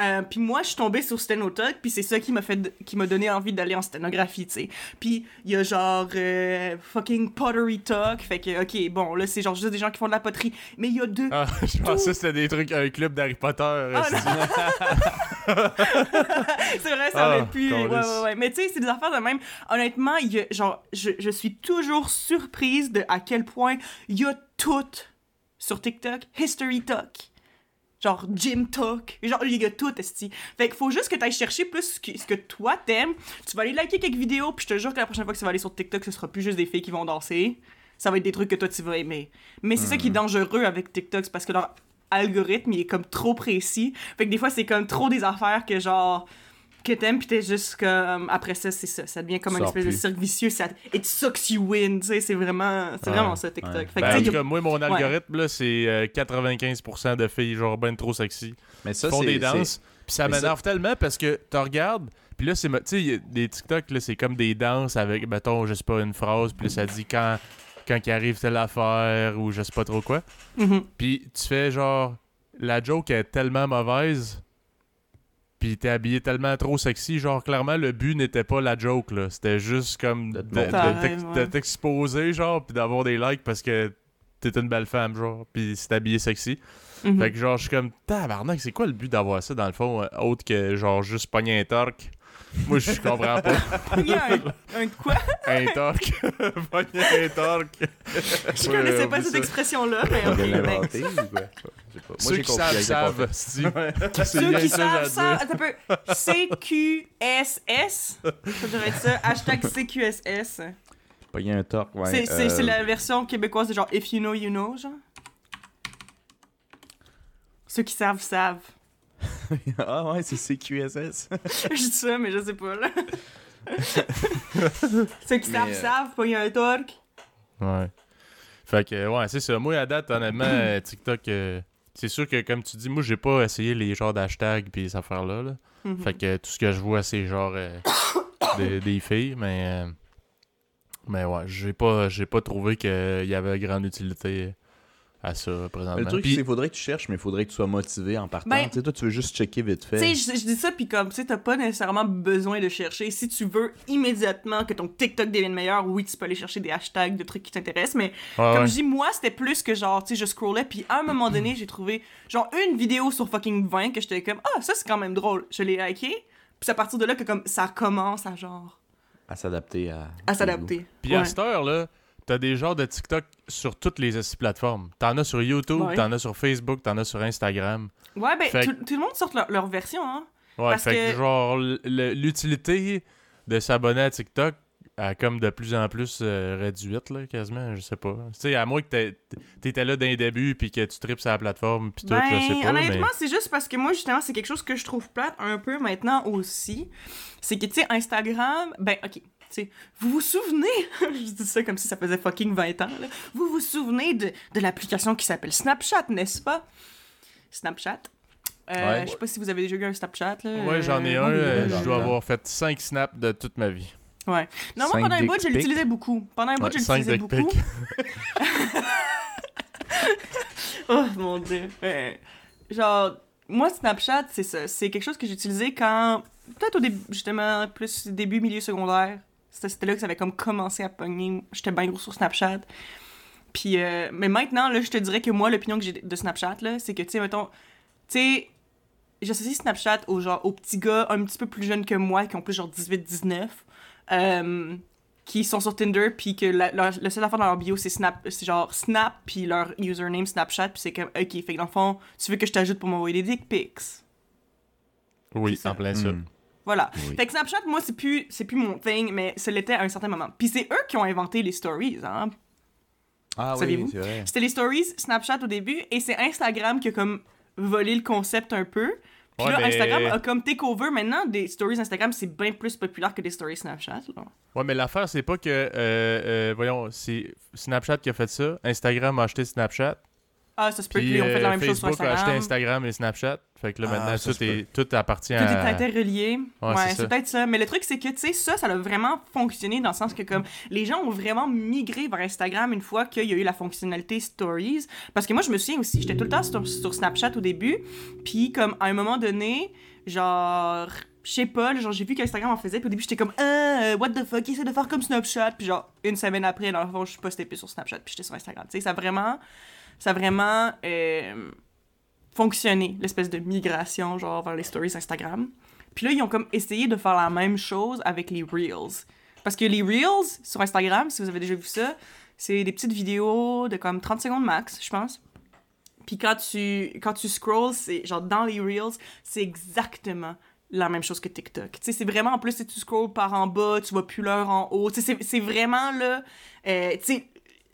Euh, puis moi, je suis tombée sur Stenotalk, puis c'est ça qui m'a fait, qui m'a donné envie d'aller en sténographie, tu sais. Puis il y a genre euh, fucking Pottery Talk, fait que ok, bon là c'est genre juste des gens qui font de la poterie, mais il y a deux, Ah, je pensais que c'était des trucs, un club d'Harry Potter. euh, Ah, c'est- c'est vrai, ça Ah, aurait pu. Ouais, ouais, ouais. Mais tu sais, c'est des affaires de même. Honnêtement, y a, genre, je, je suis toujours surprise de à quel point il y a tout sur TikTok. History Talk. Genre Gym Talk. Genre, il y a tout, esti. Fait qu'il faut juste que tu ailles chercher plus ce que, ce que toi t'aimes. Tu vas aller liker quelques vidéos, puis je te jure que la prochaine fois que ça va aller sur TikTok, ce sera plus juste des filles qui vont danser. Ça va être des trucs que toi tu vas aimer. Mais c'est ça qui est dangereux avec TikTok, c'est parce que leur algorithme, il est comme trop précis. Fait que des fois, c'est comme trop des affaires que genre que t'aimes puis t'es juste comme après ça c'est ça ça devient comme un espèce de cercle vicieux ça it sucks you in tu sais c'est vraiment c'est Ouais, vraiment ça TikTok ouais. fait que, Ben, en cas, moi, mon algorithme, là, c'est euh, 95% de filles, genre, ben trop sexy. Mais ça, font c'est- des danses. Puis ça m'énerve tellement parce que tu regardes, puis là, c'est. Tu sais, des TikTok, là, c'est comme des danses avec, mettons, je sais pas, une phrase, puis là, ça dit quand, quand il arrive telle affaire ou je sais pas trop quoi. Mhm. Puis tu fais genre. La joke est tellement mauvaise. Puis t'es habillé tellement trop sexy. Genre, clairement, le but n'était pas la joke, là. C'était juste comme Ouais. de t'exposer, genre, puis d'avoir des likes parce que t'es une belle femme, genre. Puis c'est habillé sexy. Mhm. Fait que genre, je suis comme, tabarnak, c'est quoi le but d'avoir ça dans le fond, euh, autre que genre juste pogner un torque? Moi, je comprends pas. Il y a un, un quoi? Un torque. pogner un torque. je connaissais pas cette expression là mais ok ben, l'inventer ou quoi? Je sais pas. Moi, Ceux j'ai qui compris savent, ceux qui savent attends un peu CQSS ça devrait être ça hashtag CQSS a un torque, ouais. c'est c'est- euh, c'est la version québécoise de genre if you know you know genre ceux qui savent savent ah ouais, c'est CQSS. je dis ça, mais je sais pas, là. Ceux qui savent, euh, savent, pas y a un torque. Ouais. Fait que, ouais, c'est ça. Moi, à date, honnêtement, euh, TikTok, euh, c'est sûr que, comme tu dis, moi, j'ai pas essayé les genres d'hashtags pis ces affaires-là. là. Mhm. Fait que tout ce que je vois, c'est genre euh, des, des filles, mais. euh, mais ouais, j'ai pas, j'ai pas trouvé qu'il y avait grande utilité à ça présentement. Le truc, Puis- c'est qu'il faudrait que tu cherches, mais il faudrait que tu sois motivé en partant. Ben- tu sais, toi, tu veux juste checker vite fait. Tu sais, je, je dis ça, puis comme, tu sais, t'as pas nécessairement besoin de chercher. Si tu veux immédiatement que ton TikTok devienne meilleur, oui, tu peux aller chercher des hashtags de trucs qui t'intéressent, mais Ouais, comme ouais. je dis, moi, c'était plus que genre, tu sais, je scrollais, puis à un moment donné, j'ai trouvé, genre, une vidéo sur fucking 20 que j'étais comme, ah, ça, c'est quand même drôle. Je l'ai liké, puis c'est à partir de là que, comme, ça commence à, genre, À s'adapter à. à s'adapter. Puis à cette heure-là, t'as des genres de TikTok sur toutes les plateformes. T'en as sur YouTube, Ouais. t'en as sur Facebook, t'en as sur Instagram. Ouais, ben, Fait- tout, tout le monde sort leur, leur version, hein. Ouais, Parce fait que, que- genre, l'utilité de s'abonner à TikTok a comme de plus en plus euh, réduite, là, quasiment, je sais pas. Tu sais, à moins que t'étais là d'un début puis que tu tripes sur la plateforme puis tout, Ben, je sais pas, honnêtement, mais... c'est juste parce que moi, justement, c'est quelque chose que je trouve plate un peu maintenant aussi. C'est que, tu sais, Instagram, ben, ok, vous vous souvenez, je dis ça comme si ça faisait fucking 20 ans, là. vous vous souvenez de, de l'application qui s'appelle Snapchat, n'est-ce pas? Snapchat. Euh, Ouais. Je sais pas si vous avez déjà eu un Snapchat, là. Ouais, j'en ai Euh, un, euh, je dois avoir fait 5 snaps de toute ma vie. Ouais. Non, moi, pendant un bout, je l'utilisais beaucoup. Pendant un bout, Ouais, je l'utilisais beaucoup. oh mon dieu. Ouais. Genre, moi, Snapchat, c'est ça. C'est quelque chose que j'ai utilisé quand. Peut-être au début, justement, plus début, milieu secondaire. C'était c'était là que ça avait comme commencé à pogner. J'étais bien gros sur Snapchat. Puis, euh, mais maintenant, là, je te dirais que moi, l'opinion que j'ai de Snapchat, là, c'est que, tu sais, mettons, tu sais, j'associe Snapchat aux, genre, aux petits gars un petit peu plus jeunes que moi, qui ont plus genre 18-19, euh, qui sont sur Tinder, puis que la, leur- le seul affaire dans leur bio, c'est Snap, c'est genre Snap, puis leur username Snapchat, puis c'est comme, ok, fait que dans le fond, tu veux que je t'ajoute pour m'envoyer des dick pics? Oui, en plein ça. Hmm. Voilà. Oui. Fait que Snapchat, moi, c'est plus, c'est plus mon thing, mais ça l'était à un certain moment. Puis c'est eux qui ont inventé les stories, hein. Ah oui, Saviez-vous? c'est vrai. C'était les stories Snapchat au début, et c'est Instagram qui a comme volé le concept un peu. Puis Ouais, là, mais- Instagram a comme takeover. Maintenant, des stories Instagram, c'est bien plus populaire que des stories Snapchat. Là. Ouais, mais l'affaire, c'est pas que, euh, euh, voyons, c'est Snapchat qui a fait ça, Instagram a acheté Snapchat. Ah, ça se peut Puis qu'ils ont fait la euh, même chose sur Facebook a acheté Instagram. Instagram et Snapchat. Fait que là, Ah, maintenant, tout, est, tout appartient Tout est à... interrelié. Ouais, Ouais, c'est peut-être ça. Mais le truc, c'est que, tu sais, ça, ça a vraiment fonctionné dans le sens que, comme, les gens ont vraiment migré vers Instagram une fois qu'il y a eu la fonctionnalité Stories. Parce que moi, je me souviens aussi, j'étais tout le temps sur, sur Snapchat au début. Puis, comme, à un moment donné, genre, je sais pas, genre, j'ai vu qu'Instagram en faisait. Puis au début, j'étais comme, ah, what the fuck, essaie de faire comme Snapchat. Puis, genre, une semaine après, dans le fond, je postais plus sur Snapchat. Puis, j'étais sur Instagram. Tu sais, ça a vraiment, ça a vraiment euh, fonctionné, l'espèce de migration, genre, vers les stories Instagram. Puis là, ils ont comme essayé de faire la même chose avec les Reels. Parce que les Reels sur Instagram, si vous avez déjà vu ça, c'est des petites vidéos de comme 30 secondes max, je pense. Puis quand tu, quand tu scrolls, c'est genre dans les Reels, c'est exactement la même chose que TikTok. Tu sais, c'est vraiment, en plus, si tu scrolls par en bas, tu vois plus l'heure en haut. Tu sais, c'est- vraiment là. euh, tu sais,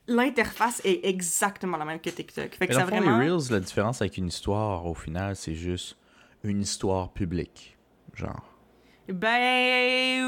l'interface est exactement la même que TikTok. Fait que ça fond, vraiment. les Reels, la différence avec une histoire, au final, c'est juste une histoire publique. Genre. Ben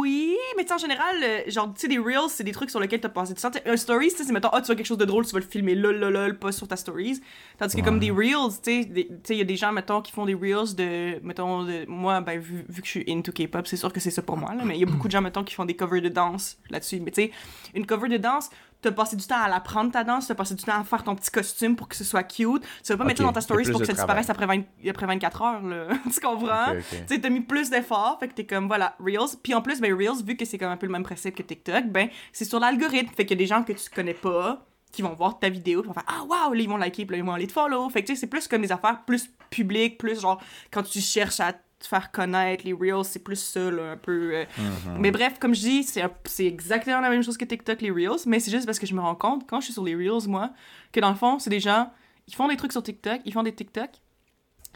oui, mais tu sais, en général, euh, genre, tu sais, des Reels, c'est des trucs sur lesquels t'as passé du temps. Un Stories, tu sais, c'est mettons, ah, tu vois quelque chose de drôle, tu vas le filmer lol, lol, lol, pas sur ta Stories. Tandis que comme des Reels, tu sais, des- tu sais, il y a des gens, mettons, qui font des Reels de, mettons, de, moi, ben, vu, vu que je suis into K-pop, c'est sûr que c'est ça pour moi, là, mais il y a beaucoup de gens, mettons, qui font des covers de danse là-dessus. Mais tu sais, une cover de danse, t'as passé du temps à l'apprendre ta danse, t'as passé du temps à faire ton petit costume pour que ce soit cute. Tu vas pas mettre ça dans ta il y a Stories plus pour que ça disparaisse après, 20 après 24 heures, là. tu comprends? Ok, ok. Tu sais, t'as mis plus d'efforts, fait que t'es comme, voilà, Reels. Puis en plus, ben, Reels, vu que c'est comme un peu le même principe que TikTok, ben, c'est sur l'algorithme. Fait qu'il y a des gens que tu connais pas qui vont voir ta vidéo, puis vont faire, ah, waouh, là, ils vont liker, puis là, ils vont aller te follow. Fait que, tu sais, c'est plus comme des affaires plus publiques, plus genre, quand tu cherches à te faire connaître, les Reels, c'est plus ça, là, un peu. euh. Mhm. Mais bref, comme je dis, c'est un- exactement la même chose que TikTok, les Reels, mais c'est juste parce que je me rends compte, quand je suis sur les Reels, moi, que dans le fond, c'est des gens, ils font des trucs sur TikTok, ils font des TikTok,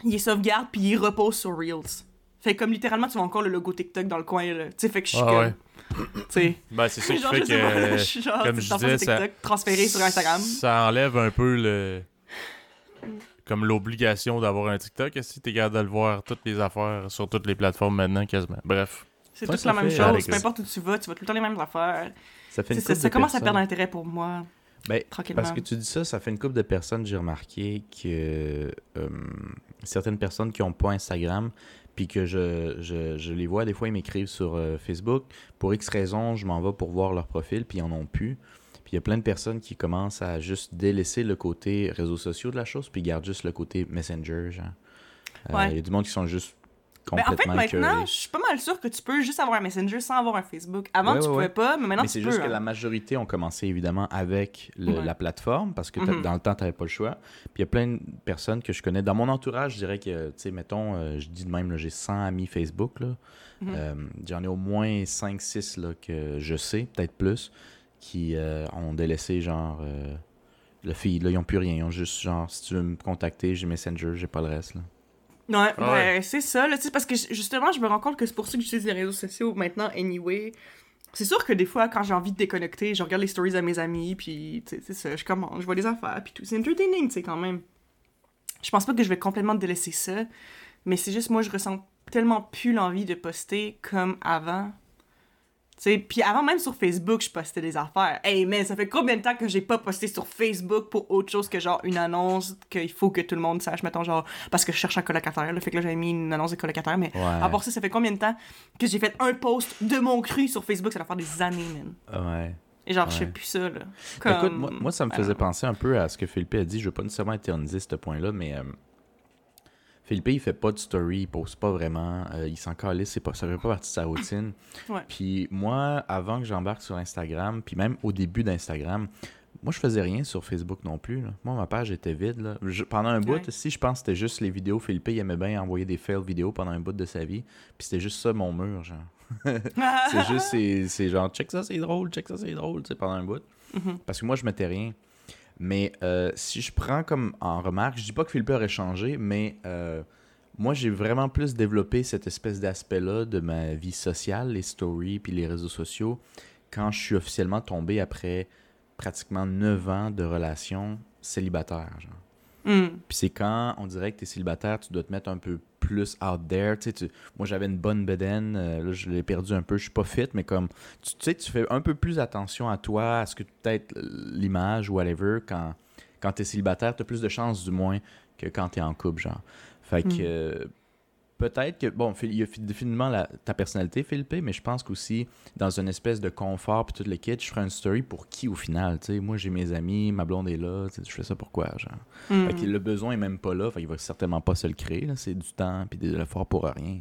ils les sauvegardent, puis ils reposent sur Reels. Fait que comme littéralement, tu vois encore le logo TikTok dans le coin, là. Tu sais, fait que je suis Ah comme... ouais. Tu sais... Ben, c'est ça qui fait que... genre, comme je disais, ça- TikTok, transféré sur Instagram. Ça enlève un peu le... Comme l'obligation d'avoir un TikTok. Si t'es capable de le voir, toutes les affaires sur toutes les plateformes maintenant, quasiment? Bref. C'est toute la même chose, peu importe où tu vas, tu vois tout le temps les mêmes affaires. Ça fait une C'est ça, couple ça de commence à perdre l'intérêt pour moi, Ben, tranquillement. Parce que tu dis ça, ça fait une couple de personnes, j'ai remarqué que euh, certaines personnes qui n'ont pas Instagram, puis que je, je, je les vois, des fois, ils m'écrivent sur euh, Facebook. Pour X raisons, je m'en vais pour voir leur profil, puis ils en ont plus. Puis il y a plein de personnes qui commencent à juste délaisser le côté réseaux sociaux de la chose, puis gardent juste le côté Messenger, genre. Euh, Il Ouais. y a du monde qui sont juste Ben, en fait, complètement maintenant, je suis pas mal sûre que tu peux juste avoir un Messenger sans avoir un Facebook. Avant, Ouais, tu ouais, pouvais pas, mais maintenant, Mais tu c'est juste que hein. la majorité ont commencé évidemment avec le- la plateforme parce que Mhm. dans le temps, tu n'avais pas le choix. Puis il y a plein de personnes que je connais. Dans mon entourage, je dirais que, tu sais, mettons, euh, je dis de même, j'ai 100 amis Facebook. là. Mhm. Euh, J'en ai au moins 5-6 là, que je sais, peut-être plus, qui euh, ont délaissé genre euh, le feed. Là, ils n'ont plus rien. Ils ont juste genre, si tu veux me contacter, j'ai Messenger, j'ai pas le reste. Là. Ouais, Ah ouais. ben, c'est ça, là, tu sais, parce que justement, je me rends compte que c'est pour ça que j'utilise les réseaux sociaux maintenant, anyway. C'est sûr que des fois, quand j'ai envie de déconnecter, je regarde les stories à mes amis, puis, tu sais, c'est ça, je commande, je vois des affaires, puis tout. C'est entertaining, tu sais, quand même. Je pense pas que je vais complètement délaisser ça, mais c'est juste, moi, je ressens tellement plus l'envie de poster comme avant. Sais, puis avant même sur Facebook, je postais des affaires. Hey, mais ça fait combien de temps que j'ai pas posté sur Facebook pour autre chose que genre une annonce qu'il faut que tout le monde sache, mettons genre parce que je cherche un colocataire, là, fait que là j'avais mis une annonce de colocataire, mais Ouais. à part ça, ça fait combien de temps que j'ai fait un post de mon cru sur Facebook, ça doit faire des années, man. Ouais. Et genre, je Ouais. fais plus ça, là. Comme... Écoute, moi, moi, ça me faisait penser un peu à ce que Philippe a dit. Je veux pas nécessairement éterniser ce point-là, mais euh, Philippe, il fait pas de story, il poste pas vraiment, euh, il s'en calisse, c'est pas, ça fait pas partie de sa routine. Ouais. Puis moi, avant que j'embarque sur Instagram, puis même au début d'Instagram, moi, je faisais rien sur Facebook non plus. là. Moi, ma page était vide. là. Je- pendant un bout, si je pense que c'était juste les vidéos, Philippe, il aimait bien envoyer des fails vidéos pendant un bout de sa vie. Puis c'était juste ça, mon mur, genre. C'est juste, c'est, c'est genre, check ça, c'est drôle, check ça, c'est drôle, tu sais, pendant un bout. Mhm. Parce que moi, je mettais rien. Mais euh, si je prends comme en remarque, je dis pas que Philippe aurait changé, mais euh, moi, j'ai vraiment plus développé cette espèce d'aspect-là de ma vie sociale, les stories puis les réseaux sociaux, quand je suis officiellement tombé après pratiquement 9 ans de relation célibataire. Genre. Hmm. Puis c'est quand on dirait que tu es célibataire, tu dois te mettre un peu plus out there. Tu sais, tu- moi, j'avais une bonne bedaine. euh, là, je l'ai perdu un peu. Je suis pas fit, mais comme tu, tu sais, tu fais un peu plus attention à toi, à ce que peut-être l'image ou whatever quand, quand t'es célibataire, t'as plus de chances, du moins, que quand t'es en couple, genre. Fait que. Mm. euh, Peut-être que, bon, il y a définitivement la- ta personnalité, Philippe, mais je pense qu'aussi, dans une espèce de confort puis tout le kit, je ferais une story pour qui au final, tu sais? Moi, j'ai mes amis, ma blonde est là, je fais ça pourquoi, genre? Mm. Fait que le besoin est même pas là, fait qu'il va certainement pas se le créer. C'est du temps puis de l'effort pour rien.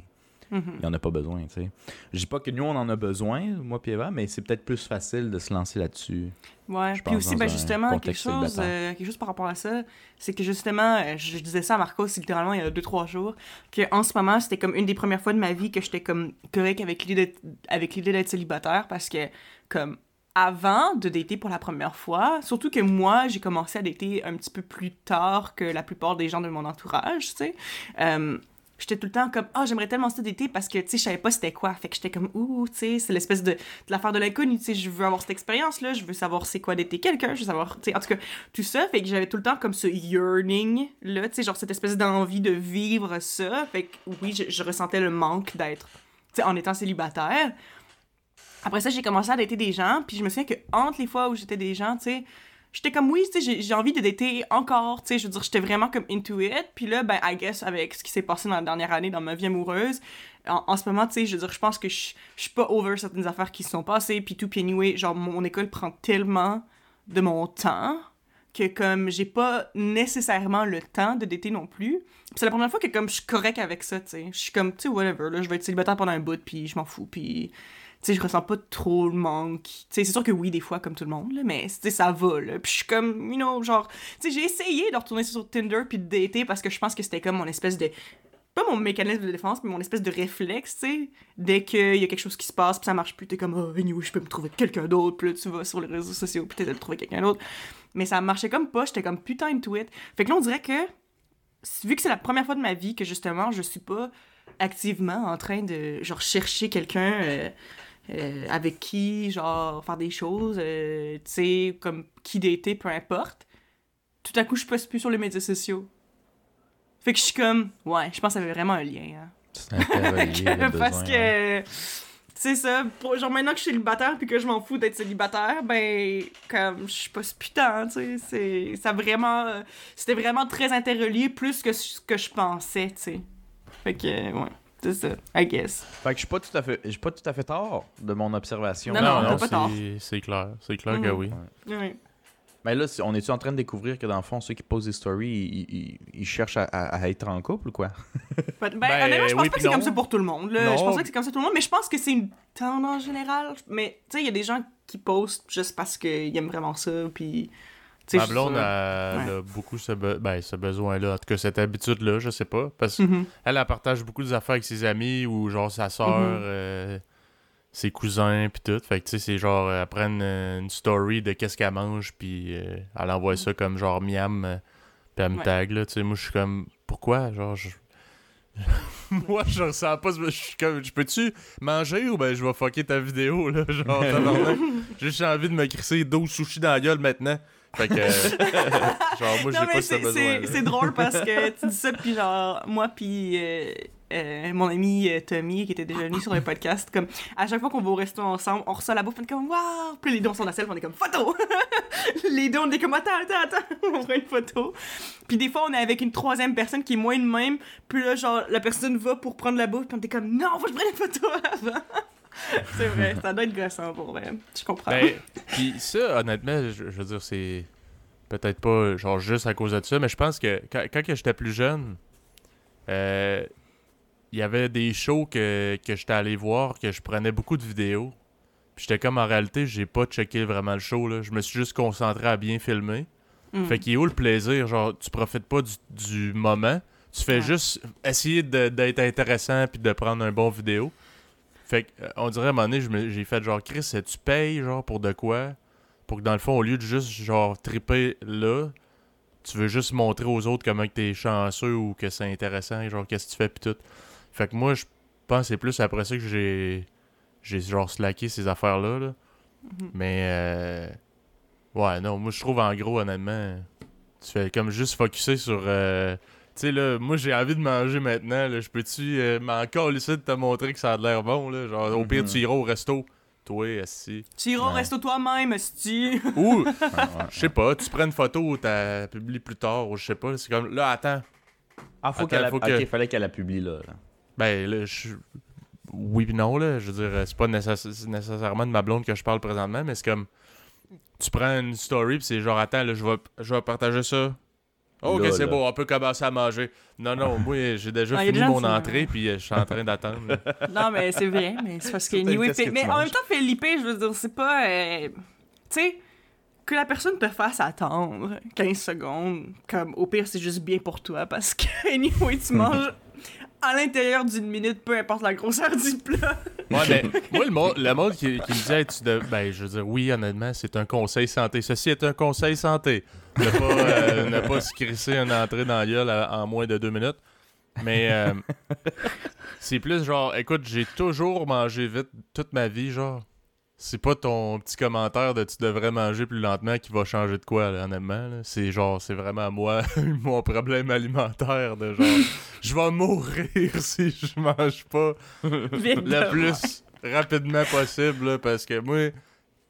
Il en a pas besoin, tu sais. Je dis pas que nous, on en a besoin, moi puis Eva, mais c'est peut-être plus facile de se lancer là-dessus. Ouais, puis aussi, ben justement, quelque chose, euh, quelque chose par rapport à ça, c'est que justement, euh, je, je disais ça à Marcos littéralement il y a deux, trois jours, qu'en ce moment, c'était comme une des premières fois de ma vie que j'étais comme correct avec l'idée d'être, avec l'idée d'être célibataire parce que, comme, avant de dater pour la première fois, surtout que moi, j'ai commencé à dater un petit peu plus tard que la plupart des gens de mon entourage, tu sais. Euh, J'étais tout le temps comme, ah, j'aimerais tellement ça d'été parce que, tu sais, je savais pas c'était quoi. Fait que j'étais comme, ouh, tu sais, c'est l'espèce de, l'affaire de l'inconnu, tu sais, je veux avoir cette expérience-là, je veux savoir c'est quoi d'été quelqu'un, je veux savoir, tu sais, en tout cas, tout ça. Fait que j'avais tout le temps comme ce yearning-là, tu sais, genre cette espèce d'envie de vivre ça. Fait que, oui, je, je ressentais le manque d'être, tu sais, en étant célibataire. Après ça, j'ai commencé à dater des gens, puis je me souviens que entre les fois où j'étais des gens, tu sais, j'étais comme oui, j'ai- envie de dater encore, tu sais, je veux dire, j'étais vraiment comme into it. Puis là, ben, I guess, avec ce qui s'est passé dans la dernière année dans ma vie amoureuse, en, en ce moment, tu sais, je veux dire, je pense que je suis pas over certaines affaires qui se sont passées, puis tout, puis anyway, genre, mon école prend tellement de mon temps que comme j'ai pas nécessairement le temps de dater non plus. C'est la première fois que comme je suis correct avec ça, tu sais. Je suis comme, tu sais, whatever, là, je vais être célibataire pendant un bout, puis je m'en fous, puis... Sais, je ressens pas trop le manque. Tu sais, c'est sûr que oui, des fois, comme tout le monde, mais tu ça va. Puis je suis comme, you know, genre... Tu sais, j'ai essayé de retourner sur Tinder puis de dater parce que je pense que c'était comme mon espèce de... Pas mon mécanisme de défense, mais mon espèce de réflexe, tu sais. Dès qu'il y a quelque chose qui se passe, puis ça marche plus, t'es comme, oh, anyway, je peux me trouver quelqu'un d'autre. Puis là, tu vas sur les réseaux sociaux, puis t'essaies de trouver quelqu'un d'autre. Mais ça marchait comme pas, j'étais comme putain into it. Fait que là, on dirait que, vu que c'est la première fois de ma vie que justement, je suis pas activement en train de, genre, chercher quelqu'un euh, euh, avec qui, genre, faire des choses, euh, tu sais, comme qui dater, peu importe, tout à coup, je passe plus sur les médias sociaux. Fait que je suis comme, ouais, je pense que ça avait vraiment un lien, hein. Parce besoin, hein. que c'est ça, pour, genre maintenant que je suis célibataire puis que je m'en fous d'être célibataire, ben comme je suis pas ce putain, tu sais, c'est ça vraiment euh, c'était vraiment très interrelié plus que ce que je pensais, tu sais. Fait que ouais, c'est ça, I guess. Fait que je suis pas tout à fait, j'ai pas tout à fait tort de mon observation. Non, non, pas c'est- tort. c'est clair. C'est clair que Mhm. oui. Ouais. Mais là, on est-tu en train de découvrir que dans le fond, ceux qui posent des stories, ils, ils- ils cherchent à, à- à être en couple ou quoi? Ben, ben, honnêtement, je pense oui pas que c'est comme non. ça pour tout le monde. Là. Non. Je pense pas que c'est comme ça pour tout le monde, mais je pense que c'est une tendance générale. Mais tu sais, il y a des gens qui postent juste parce qu'ils aiment vraiment ça, puis. Ma blonde, a beaucoup ce, be- ben, ce besoin-là. En tout cas, cette habitude-là, je sais pas. Parce qu'elle, Mhm. elle partage beaucoup des affaires avec ses amis ou genre sa soeur, Mhm. euh, ses cousins, puis tout. Fait que, tu sais, c'est genre, euh, elle prend une, une story de qu'est-ce qu'elle mange, puis euh, elle envoie ça comme genre miam, euh, puis elle me Ouais. tag, là. Tu sais, moi, je suis comme, pourquoi? Genre, je... moi, je ressens pas, je suis comme, je peux-tu manger ou ben je vais fucker ta vidéo, là? Genre, j'ai juste envie de me crisser 12 sushis dans la gueule maintenant. Fait que, euh, genre, moi, j'ai pas ce besoin c'est drôle parce que tu dis ça, puis genre, moi, puis euh, euh, mon ami euh, Tommy, qui était déjà venu sur le podcast, comme à chaque fois qu'on va au resto ensemble, on reçoit la bouffe, on est comme waouh! Puis les deux, on s'en on est comme photo! les deux, on est comme attends, attends, attends, on prend une photo. Puis des fois, on est avec une troisième personne qui est moins de même, puis là, genre, la personne va pour prendre la bouffe, puis on est comme non, faut que je prenne une photo avant! c'est vrai, ça doit être gossant pour vrai. Je comprends. Ben, puis ça, honnêtement, je, je veux dire, c'est peut-être pas genre juste à cause de ça, mais je pense que quand, j'étais plus jeune, euh, il y avait des shows que, que j'étais allé voir, que je prenais beaucoup de vidéos. Puis j'étais comme en réalité, j'ai pas checké vraiment le show. Là. Je me suis juste concentré à bien filmer. Mm. Fait qu'il est où le plaisir? Genre, tu profites pas du, du moment. Tu fais Ouais. juste essayer d'être intéressant puis de prendre un bon vidéo. Fait euh, on dirait à un moment donné, j'ai fait genre, Chris, tu payes genre pour de quoi? Pour que dans le fond, au lieu de juste genre triper là, tu veux juste montrer aux autres comment que t'es chanceux ou que c'est intéressant, genre qu'est-ce que tu fais pis tout. Fait que moi, je pense que c'est plus après ça que j'ai j'ai genre slacké ces affaires-là. là. Mhm. Mais euh, ouais, non, moi je trouve en gros, honnêtement, tu fais comme juste focuser sur. euh, sais, là, moi j'ai envie de manger maintenant. Là, je peux-tu euh, m'encore ici de te montrer que ça a de l'air bon? Là? Genre, au pire, Mhm. tu iras au resto. toi, si. Tu iras au resto toi-même, esti. Ou, je sais pas, tu prends une photo ou tu la publies plus tard, ou je sais pas. C'est comme, là, attends. Ah, faut qu'elle la... faut que- Ok, fallait qu'elle la publie là. là. Ben, là, je. Oui, pis non, là. Je veux dire, c'est pas nécess- nécessairement de ma blonde que je parle présentement, mais c'est comme. Tu prends une story, pis c'est genre, attends, là, je vais, je vais partager ça. Ok, Là, c'est bon, on peut commencer à manger. Non, non, moi, j'ai déjà Ah, fini mon entrée, puis je suis en train d'attendre. Non, mais c'est vrai, mais c'est parce que. Anyway, que mais en même temps, Felipe, je veux dire, c'est pas. euh, Tu sais, que la personne te fasse attendre 15 secondes, comme au pire, c'est juste bien pour toi parce que, anyway, tu manges à l'intérieur d'une minute, peu importe la grosseur du plat. Moi, le monde, qui, me dit, Hey, tu dev- ben, je veux dire, oui, honnêtement, c'est un conseil santé. Ceci est un conseil santé. Ne pas, euh, ne pas se crisser une entrée dans la en moins de deux minutes. Mais euh, c'est plus genre, écoute, j'ai toujours mangé vite toute ma vie, genre. C'est pas ton petit commentaire de tu devrais manger plus lentement qui va changer de quoi, là, honnêtement. là. C'est genre, c'est vraiment moi, mon problème alimentaire de genre, je vais mourir si je mange pas le plus rapidement possible là, parce que moi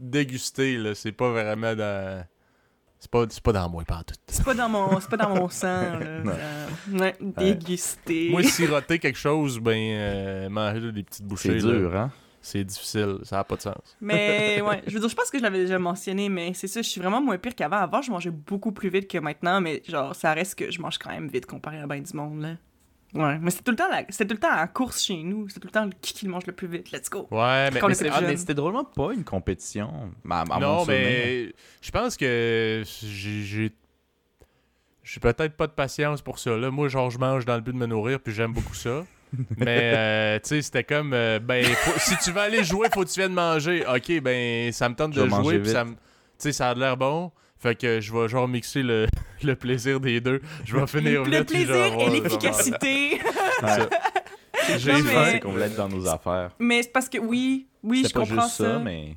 déguster là, c'est pas vraiment dans c'est pas c'est pas dans moi pas tout. C'est pas dans mon, c'est pas dans mon sang, là. Non. Euh, ouais, déguster. Moi siroter quelque chose ben euh, manger des petites bouchées C'est là, dur, hein? C'est difficile, ça a pas de sens. Mais ouais, je veux dire, je pense que je l'avais déjà mentionné, mais c'est ça, je suis vraiment moins pire qu'avant. Avant, je mangeais beaucoup plus vite que maintenant, mais genre, ça reste que je mange quand même vite comparé à ben du monde, là. Ouais, mais c'est tout le temps la... c'est tout le temps en course chez nous, c'est tout le temps qui qui le mange le plus vite. Let's go. Ouais, mais Quand on Mais était c'est- ah, c'était drôlement pas une compétition. À, à mon non, mais je pense que j'ai j'ai j'ai peut-être pas de patience pour ça là. Moi genre je mange dans le but de me nourrir puis j'aime beaucoup ça. Mais euh, tu sais, c'était comme euh, ben faut- si tu veux aller jouer, faut que tu viennes manger. OK, ben ça me tente Je de jouer puis ça me tu sais ça a l'air bon. Fait que je vais genre mixer le, le plaisir des deux. Je vais finir Le vite, plaisir genre, et ouais, l'efficacité. J'ai faim. C'est qu'on voulait être dans nos affaires. mais c'est parce que oui, oui, je pas comprends juste ça, ça. mais.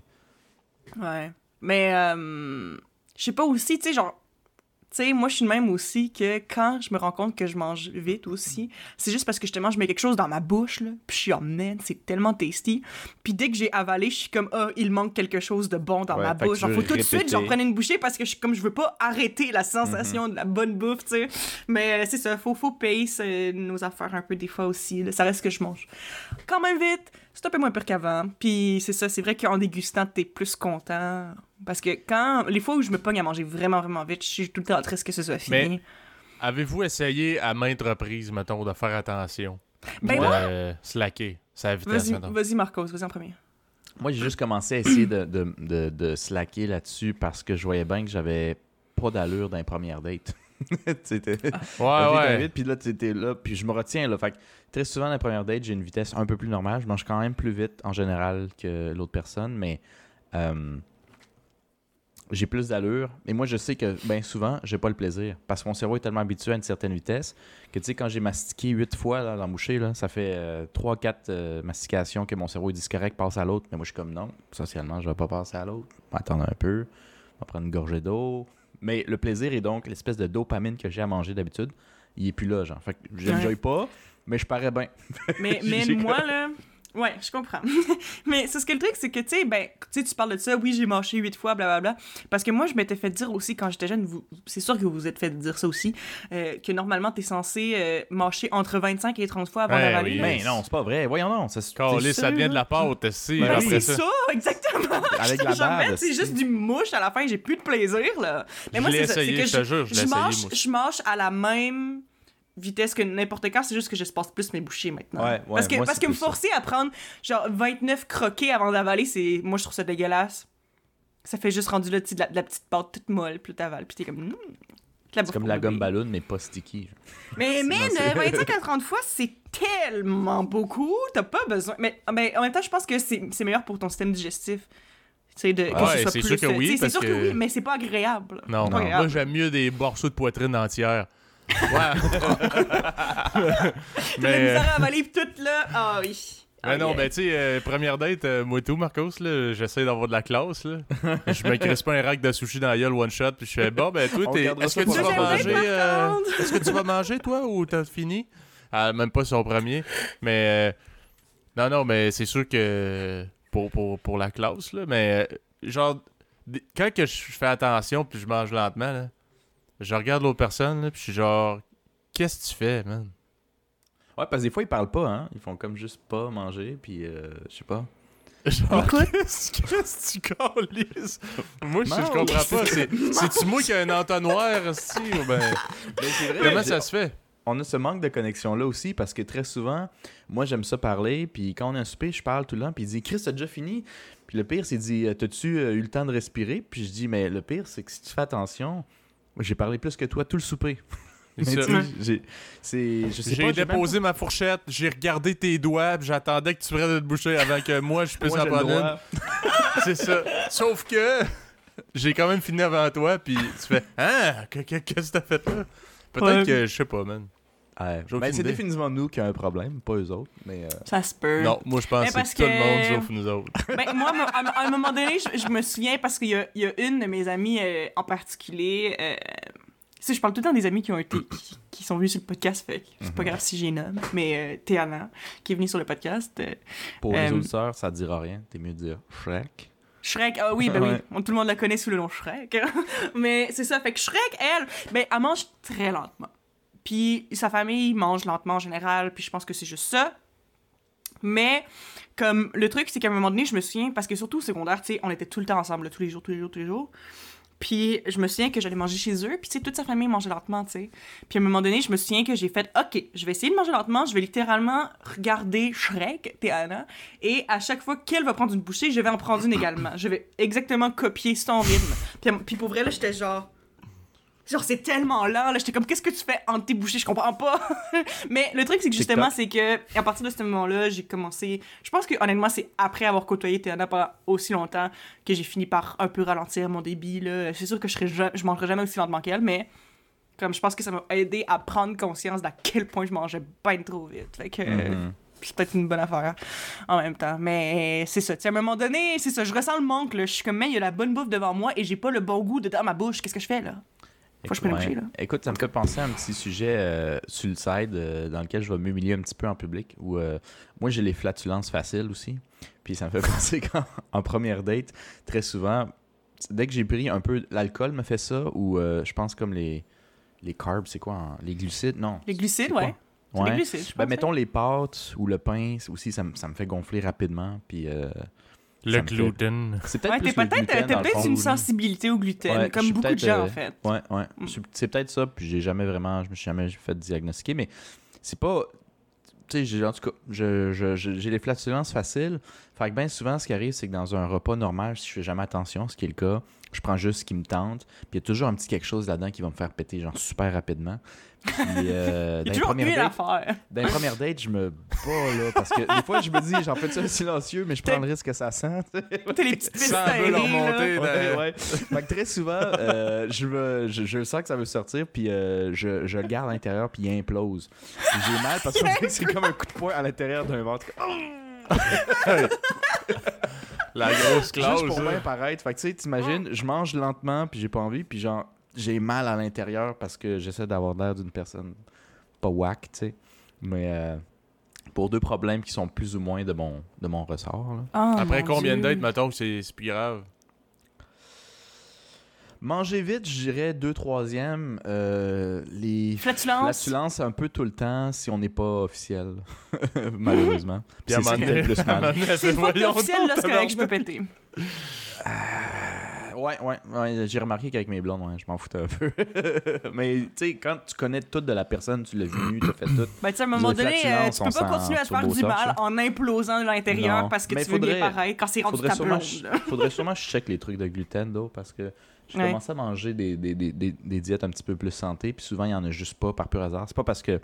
Ouais. Mais, euh, je sais pas aussi, tu sais, genre, tu sais, moi, je suis de même aussi que quand je me rends compte que je mange vite aussi, c'est juste parce que justement, je mets quelque chose dans ma bouche, là, puis je suis en man, c'est tellement tasty. Puis dès que j'ai avalé, je suis comme, ah, il manque quelque chose de bon dans Ouais, ma bouche. Genre, faut tout de suite, j'en prenne une bouchée parce que je comme, je veux pas arrêter la sensation Mhm. de la bonne bouffe, tu sais. Mais euh, c'est ça, faut, faut pace euh, nos affaires un peu des fois aussi. là. Ça reste que je mange quand même vite. C'est un peu moins pire qu'avant. Puis c'est ça, c'est vrai qu'en dégustant, t'es plus content. Parce que quand. Les fois où je me pogne à manger vraiment, vraiment vite, je suis tout le temps triste que ce soit fini. Mais- Avez-vous essayé à maintes reprises, mettons, de faire attention? Ben de, moi- euh, slacker sa vitesse, Vas-y, Marcos, vas-y en premier. Moi, j'ai juste commencé à essayer de, de, de, de slacker là-dessus parce que je voyais bien que j'avais pas d'allure dans les premières dates. C'était. Ouais, ouais. Puis là, tu étais là, puis je me retiens. Là, fait que très souvent, dans la première date, j'ai une vitesse un peu plus normale. Je mange quand même plus vite en général que l'autre personne, mais euh, j'ai plus d'allure. Et moi, je sais que bien souvent, j'ai pas le plaisir parce que mon cerveau est tellement habitué à une certaine vitesse que tu sais, quand j'ai mastiqué huit fois là, dans la bouchée, là, ça fait euh, trois, quatre euh, mastications que mon cerveau il dit c'est correct, passe à l'autre. Mais moi, je suis comme non, socialement, je vais pas passer à l'autre. Je vais attendre un peu, je vais prendre une gorgée d'eau. Mais le plaisir est donc l'espèce de dopamine que j'ai à manger d'habitude. Il est plus là, genre. Fait que Ouais. pas, mais je parais bien. Mais, mais moi, là. Ouais, je comprends. mais c'est ce que le truc, c'est que, tu sais, ben, tu sais, tu parles de ça, oui, j'ai mangé huit fois, blablabla. Parce que moi, je m'étais fait dire aussi quand j'étais jeune, vous, c'est sûr que vous vous êtes fait dire ça aussi, euh, que normalement, t'es censé euh, mâcher entre 25 et 30 fois avant Ouais, d'avaler. oui. là. Mais non, c'est pas vrai. Voyons non. Ça, c'est- Calé, ça sûr, devient de la pâte, si, Ben après c'est ça. ça, exactement. Avec la Jamais, bave. c'est juste du mouche à la fin, j'ai plus de plaisir, là. Mais Je moi, c'est ça, c'est que je te jure, je mâche, je mâche à la même vitesse que n'importe quand, c'est juste que je space plus mes bouchées maintenant. Ouais, ouais, parce que, moi, parce que me ça. forcer à prendre genre 29 croquets avant d'avaler, c'est moi je trouve ça dégueulasse. Ça fait juste rendu là, de la, de la petite pâte toute molle, puis t'avales, puis t'es comme. Mm, la C'est comme la gomme ballon, mais pas sticky. genre. Mais C'est- man, non, c'est- euh, 25 à 30 fois, c'est tellement beaucoup. T'as pas besoin. Mais, mais en même temps, je pense que c'est c'est meilleur pour ton système digestif. Tu sais, de, que Ouais, ce soit c'est plus, sûr que euh, oui, C'est sûr que... que- oui, mais c'est pas agréable. Non, non. agréable. Moi, j'aime mieux des morceaux de poitrine entière. Ouais. Mais, misère à avaler pis tout là. Ah oui. mais Ah, non, ben, tu sais, euh, première date, euh, moi et tout, Marcos, là, j'essaie d'avoir de la classe, là. je me crisse pas un rack de sushi dans la gueule one shot, puis je fais, bon, ben, toi, t'es- est-ce que tu vas manger, euh, est-ce que tu vas manger, toi, ou t'as fini? Ah, même pas son premier, mais, euh, non, non, mais c'est sûr que pour, pour, pour la classe, là, mais euh, genre, quand que je fais attention puis je mange lentement, là, je regarde l'autre personne, là, puis je suis genre, qu'est-ce que tu fais, man? Ouais, parce que des fois, ils parlent pas, hein. Ils font comme juste pas manger, puis euh, je sais pas. Genre, qu'est-ce qu'est-ce que tu calisses? Moi, je, comprends pas. C'est- C'est-tu moi qui ai un entonnoir, aussi, ou ben... Mais c'est vrai, Comment ça se fait? on a ce manque de connexion-là aussi parce que très souvent, moi j'aime ça parler, puis quand on a un souper, je parle tout le temps, puis il dit Chris, t'as déjà fini? Puis le pire, c'est qu'il dit T'as-tu euh, eu le temps de respirer? Puis je dis Mais le pire, c'est que si tu fais attention, j'ai parlé plus que toi tout le souper. Mais C'est tu ça. sais, j'ai- c'est- je sais J'ai pas, j'ai déposé ma fourchette, j'ai regardé tes doigts, j'attendais que tu prennes de te boucher avant que moi je puisse en prendre. C'est ça. Sauf que j'ai quand même fini avant toi, puis tu fais Hein? Que- Qu'est-ce que t'as fait là Peut-être Ouais. que je sais pas, man. Ouais. Aucune Ben, c'est définitivement nous qui avons un problème, pas eux autres. Mais euh, Ça se peut. Non, moi je pense que c'est tout le monde sauf nous autres. Ben, moi, à, un- à un moment donné, je, je me souviens parce qu'il y a, il y a une de mes amies euh, en particulier. Euh, tu sais, je parle tout le temps des amis qui ont été qui, qui sont venus sur le podcast, fait c'est pas grave si j'ai nomme. Mais euh, Théana, qui est venue sur le podcast. euh, pour les auditeurs, ça dira rien. T'es mieux de dire Shrek. Shrek, ah oui, ben oui, Ouais. tout le monde la connaît sous le nom Shrek. Mais c'est ça, fait que Shrek, elle, ben, elle mange très lentement. Puis sa famille mange lentement en général, puis je pense que c'est juste ça. Mais comme le truc, c'est qu'à un moment donné, je me souviens, parce que surtout au secondaire, tu sais, on était tout le temps ensemble, tous les jours, tous les jours, tous les jours. Puis je me souviens que j'allais manger chez eux, puis tu sais, toute sa famille mangeait lentement, tu sais. Puis à un moment donné, je me souviens que j'ai fait, OK, je vais essayer de manger lentement, je vais littéralement regarder Shrek, Théana, et à chaque fois qu'elle va prendre une bouchée, je vais en prendre une également. Je vais exactement copier son rythme. Puis, puis pour vrai, là, j'étais genre... Genre, c'est tellement lent, là. J'étais comme, qu'est-ce que tu fais entre tes bouchées? Je comprends pas. Mais le truc, c'est que justement, c'est que, à partir de ce moment-là, j'ai commencé. Je pense que, honnêtement, c'est après avoir côtoyé Théana pendant aussi longtemps que j'ai fini par un peu ralentir mon débit, là. C'est sûr que je, serais je mangerai jamais aussi lentement qu'elle, mais. Comme je pense que ça m'a aidé à prendre conscience d'à quel point je mangeais bien trop vite. Fait que. Mhm. c'est peut-être une bonne affaire en même temps. Mais c'est ça. Tu à un moment donné, c'est ça. Je ressens le manque, là. Je suis comme, mais il y a la bonne bouffe devant moi et j'ai pas le bon goût dedans ma bouche. Qu'est-ce que je fais, là? Faut que je là. Écoute, ça me fait penser à un petit sujet euh, sur le side euh, dans lequel je vais m'humilier un petit peu en public. Où, euh, moi, j'ai les flatulences faciles aussi. Puis ça me fait penser qu'en en première date, très souvent, dès que j'ai pris un peu. L'alcool me fait ça, ou euh, je pense comme les, les carbs, c'est quoi Les glucides Non? Les glucides, ouais. C'est Ouais. des glucides, je Ben, pense, mettons les pâtes ou le pain, aussi, ça, me- ça me fait gonfler rapidement. Puis euh, Le gluten. c'est Ouais, peut-être le peut-être gluten, t'as dans le peut-être fond. une sensibilité au gluten, Ouais, comme beaucoup de gens, euh, en fait. Ouais, ouais. Mm. C'est- C'est peut-être ça, puis j'ai jamais vraiment, je me suis jamais fait diagnostiquer, mais c'est pas. Tu sais, en tout cas, je- je- je- j'ai les flatulences faciles. Fait que bien souvent, ce qui arrive, c'est que dans un repas normal, si je fais jamais attention, ce qui est le cas, je prends juste ce qui me tente, puis il y a toujours un petit quelque chose là-dedans qui va me faire péter, genre super rapidement. Puis, euh, dans, les toujours premières dates, affaire. dans les premières dates, je me bats, là, parce que des fois, je me dis, j'en fais ça silencieux, mais je prends le risque que ça sent. tu sais. T'as les petites pistes Ça veut leur monter. Ouais, ouais. Fait que très souvent, euh, je, me- je, je sens que ça veut sortir, puis euh, je, je le garde à l'intérieur, puis il implose. Puis J'ai mal parce que c'est comme un coup de poing à l'intérieur d'un ventre. La grosse classe. Juste pour bien paraître. Fait que tu sais, t'imagines, je mange lentement, puis j'ai pas envie, puis genre, j'ai mal à l'intérieur parce que j'essaie d'avoir l'air d'une personne pas whack, tu sais. Mais euh, pour deux problèmes qui sont plus ou moins de mon, de mon ressort. là. Oh, Après mon combien de dates, mettons, que c'est c'est plus grave? Manger vite, je dirais deux troisièmes. Euh, les Flatulence? flatulences un peu tout le temps si on n'est pas officiel, malheureusement. Puis à un c'est ça moment qui fait plus mal. C'est pas officiel, là, c'est correct, je peux péter. Ouais, ouais, ouais, j'ai remarqué qu'avec mes blondes, ouais, je m'en foutais un peu. Mais tu sais, quand tu connais tout de la personne, tu l'as vu, tu as fait tout. Ben, tu sais, à un moment donné, euh, flatulences, tu peux pas continuer à te faire du mal en implosant de l'intérieur Non. parce que Mais tu veux bien faudrait- pareil quand c'est rendu Faudrait ta sûrement, blonde. faudrait sûrement que je check les trucs de gluten, d'eau, parce que je Ouais. commence à manger des, des, des, des, diètes un petit peu plus santé, puis souvent, il y en a juste pas par pur hasard. C'est pas parce que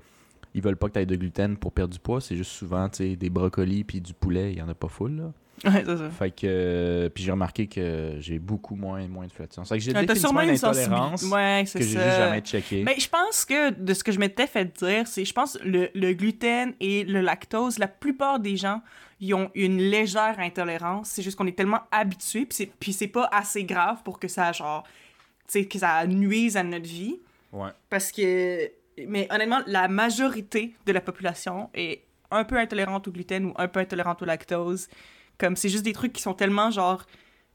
ils veulent pas que tu aies de gluten pour perdre du poids, c'est juste souvent, tu sais, des brocolis puis du poulet, il y en a pas full, là. Ouais, c'est ça. Fait que, euh, puis j'ai remarqué que j'ai beaucoup moins, moins de flatulence. Fait que j'ai Ouais, définitivement sûrement une intolérance. Ouais, que c'est j'ai jamais checké. Mais je pense que de ce que je m'étais fait dire, c'est je pense le, le gluten et le lactose, la plupart des gens ils ont une légère intolérance. C'est juste qu'on est tellement habitués, puis c'est pas assez grave pour que ça genre, tu sais, que ça nuise à notre vie. Ouais. Parce que, mais honnêtement, la majorité de la population est un peu intolérante au gluten ou un peu intolérante au lactose. Comme c'est juste des trucs qui sont tellement genre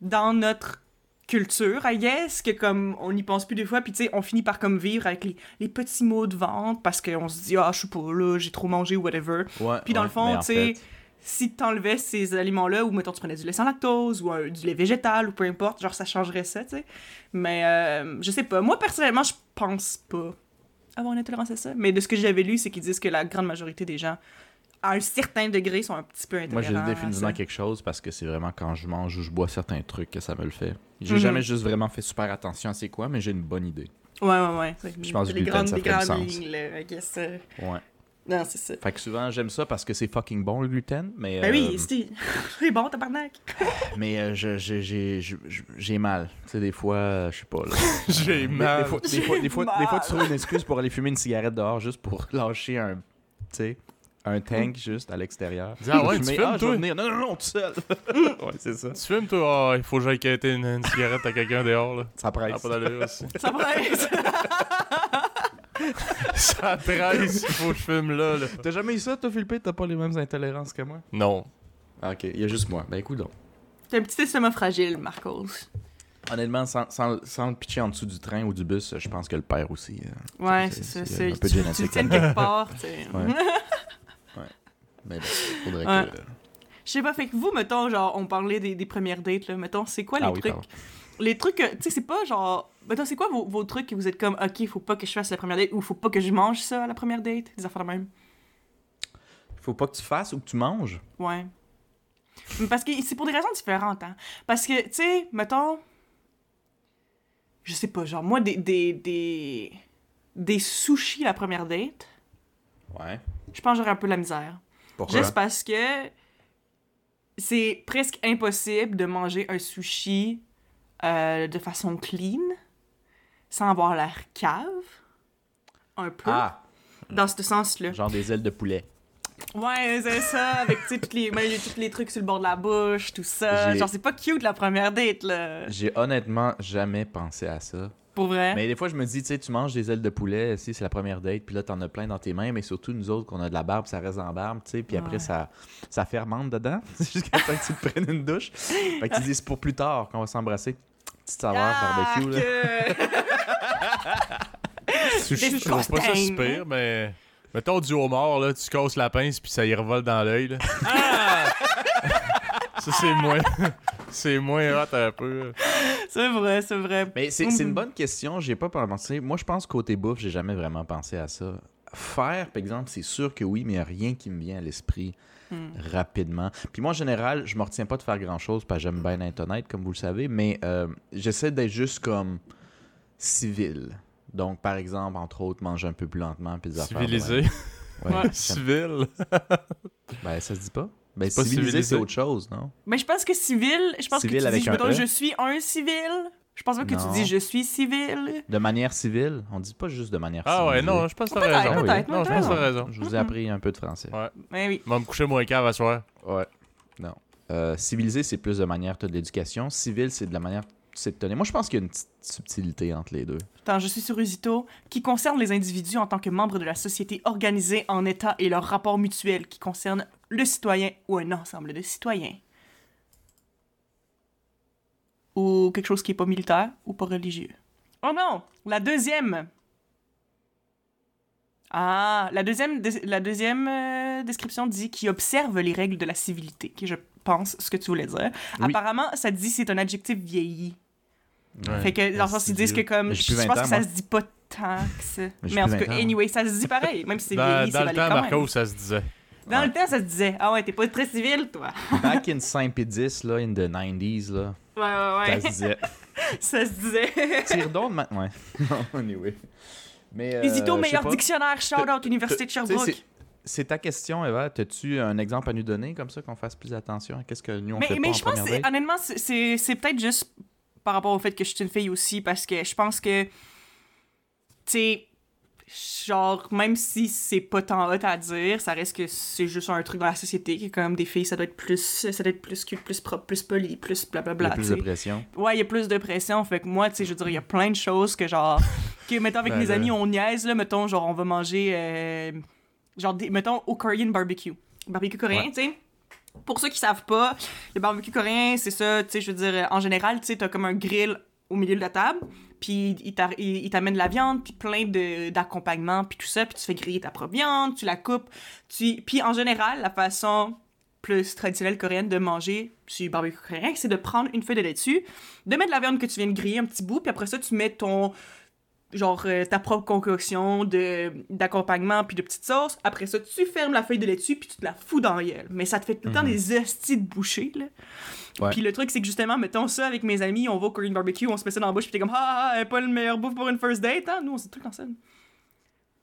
dans notre culture, I guess, que comme on n'y pense plus des fois, puis tu sais, on finit par comme vivre avec les, les petits mots de vente parce qu'on se dit, ah, je sais pas, là, j'ai trop mangé ou whatever. Ouais, Puis dans ouais, le fond, tu sais, si t'enlevais ces aliments-là, ou mettons tu prenais du lait sans lactose, ou du lait végétal, ou peu importe, genre ça changerait ça, tu sais. Mais euh, je sais pas. Moi, personnellement, je pense pas avoir une intolérance à ça. Mais de ce que j'avais lu, c'est qu'ils disent que la grande majorité des gens, à un certain degré, sont un petit peu intolérants. Moi, j'ai définitivement quelque chose parce que c'est vraiment quand je mange ou je bois certains trucs que ça me le fait. J'ai Mhm. jamais juste vraiment fait super attention à c'est quoi, mais j'ai une bonne idée. Ouais, ouais, ouais. Je pense que les grandes, ça sens. lignes, là, guess, euh, Ouais. Non, c'est ça. Fait que souvent, j'aime ça parce que c'est fucking bon le gluten, mais. Ben oui, euh, c'est c'est bon, tabarnak. Mais euh, je- je- j'ai je- j'ai mal. Tu sais, des fois, euh, je sais pas. Là. J'ai Des- mal. Des, fois, des, fois, des, fois, J'ai des fois, mal. tu trouves une excuse pour aller fumer une cigarette dehors juste pour lâcher un. Tu sais, un tank juste à l'extérieur. Dis, ah ouais, tu Mais, fumes, ah, toi? venir. Non, non, non, tout seul. ouais, c'est ça. Tu fumes, toi? Ah, il faut que j'aille quitter une, une cigarette à quelqu'un dehors, là. Ça Ah, presse. pas d'allure aussi. Ça presse. Ça presse, il faut que je fume là, là. T'as jamais eu ça, toi, Philippe? T'as pas les mêmes intolérances que moi? Non. Ah, ok, il y a juste moi. Ben écoute donc. T'as un petit estomac fragile, Marcos. Honnêtement, sans, sans, sans le pitcher en dessous du train ou du bus, je pense que le père aussi. euh, Ouais, c'est- ça. c'est un peu de Tu, tu le génétique tiens quelque part, tu sais. Ouais. Mais bon, faudrait Ouais. que. Je sais pas, fait que vous, mettons, genre, on parlait des, des premières dates, là. Mettons, c'est quoi les Ah oui, trucs. pardon. Les trucs, tu sais, c'est pas genre. Mettons, c'est quoi vos, vos trucs que vous êtes comme, ok, faut pas que je fasse la première date ou faut pas que je mange ça à la première date? Des affaires de même. Faut pas que tu fasses ou que tu manges? Ouais. Parce que c'est pour des raisons différentes, hein. Parce que, tu sais, mettons. Je sais pas, genre, moi, des. des, des, des sushis la première date, Ouais. je pense que j'aurais un peu de la misère. Pourquoi? Juste parce que c'est presque impossible de manger un sushi euh, de façon clean sans avoir l'air cave. Un peu. Ah, Dans ce sens-là. genre des ailes de poulet. Ouais, c'est ça, avec tous les, tous les trucs sur le bord de la bouche, tout ça. Genre, c'est pas cute la première date, là. J'ai honnêtement jamais pensé à ça. Pour vrai? Mais des fois, je me dis, tu sais, tu manges des ailes de poulet, si c'est la première date, puis là, t'en as plein dans tes mains, mais surtout nous autres, qu'on a de la barbe, ça reste en barbe, tu sais, puis après, ça, ça fermente dedans, jusqu'à temps que tu te prennes une douche. Fait que tu dis, c'est pour plus tard qu'on va s'embrasser. Petite saveur barbecue, là. Sushi, je trouve pas ça Disgusting. super, mais. Mettons du homard, là, tu casses la pince puis ça y revole dans l'œil, là. ça, c'est moins. c'est moins hot un peu. c'est vrai, c'est vrai. Mais c'est une Mhm. bonne question, j'ai pas pensé. Moi, je pense côté bouffe, j'ai jamais vraiment pensé à ça. Faire, par exemple, c'est sûr que oui, mais il n'y a rien qui me vient à l'esprit Hmm. rapidement. Puis moi, en général, je me retiens pas de faire grand-chose parce que j'aime bien être honnête, comme vous le savez, mais euh, j'essaie d'être juste comme civil. Donc, par exemple, entre autres, manger un peu plus lentement. Puis des Civilisé. Ouais, Civil. Ben, ça se dit pas. Ben, C'est pas civilisé, c'est autre chose, non? Mais je pense que civil, je pense Civil que tu avec dis, mettons, E? je suis un civil. Je pense pas que Non. tu dis je suis civil. De manière civile, on dit pas juste de manière Ah ouais, civilisée. non, je pense que t'as Peut-être, raison. peut-être, Non, je pense que raison. Je vous ai appris un peu de français. Ouais. Mais oui. Je vais me coucher moins cave à soir. Ouais. Non. Euh, civilisé, c'est plus de manière de l'éducation. Civil, c'est de la manière te tenir. Moi, je pense qu'il y a une petite subtilité entre les deux. Attends, je suis sur Usito, qui concerne les individus en tant que membres de la société organisée en État et leurs rapports mutuels qui concernent le citoyen ou un ensemble de citoyens. Ou quelque chose qui est pas militaire ou pas religieux? Oh non! La deuxième! Ah, la deuxième, la deuxième euh, description dit qui observe les règles de la civilité, qui est, je pense ce que tu voulais dire. Oui. Apparemment, ça dit c'est un adjectif vieilli. Ouais. Fait que dans le sens, ils disent que comme. Mais Je plus pense 20 que ans, ça moi. se dit pas tant que ça. j'ai Mais en tout 20 cas, ans, anyway, ça se dit pareil. Même si c'est Dans, vieilli, dans c'est le valide temps, quand Marco, même. ça se disait. Dans Ouais. le temps, ça se disait. Ah ouais, t'es pas très civil, toi. Back in 5 et 10, là, in the 90s, là, Ouais, ouais, ça ouais. se disait. ça se disait. Tire donc maintenant. Ouais. Non, anyway. Mais. euh, sais meilleur dictionnaire, shout-out, Université de Sherbrooke. c'est- ta question, Eva. As-tu un exemple à nous donner comme ça qu'on fasse plus attention? À qu'est-ce que nous on Mais, fait mais pas je en pense que, honnêtement, c'est- peut-être juste par rapport au fait que je suis une fille aussi, parce que je pense que, tu sais, genre, même si c'est pas tant hot à dire, ça reste que c'est juste un truc dans la société, que comme des filles, ça doit être plus, ça doit être plus cute, plus propre, plus poli, plus Il y blablabla, a plus de pression. Ouais, il y a plus de pression. Fait que moi, tu sais, je veux dire, il y a plein de choses que genre. que, mettons, avec Ben, mes là. amis, on niaise, là. Mettons, genre, on va manger. euh, genre, des- mettons, au Korean barbecue. Barbecue coréen, Ouais. tu sais. Pour ceux qui savent pas, le barbecue coréen, c'est ça, tu sais, je veux dire, en général, tu sais, t'as comme un grill au milieu de la table, puis il t'a- il il t'amène la viande, puis plein d'accompagnements, puis tout ça, puis tu fais griller ta propre viande, tu la coupes, tu... Puis en général, la façon plus traditionnelle coréenne de manger sur barbecue coréen, c'est de prendre une feuille de laitue, de mettre la viande que tu viens de griller un petit bout, puis après ça, tu mets ton genre euh, ta propre concoction de d'accompagnement puis de petites sauces. Après ça, tu fermes la feuille de laitue puis tu te la fous dans la gueule. Mais ça te fait tout le temps des hosties de bouchées, là. Ouais. Puis le truc, c'est que justement, mettons ça avec mes amis, on va au Korean barbecue, on se met ça dans la bouche puis t'es comme « Ah, ah, pas le meilleur bouffe pour une first date, hein? » Nous, on tout le temps ça.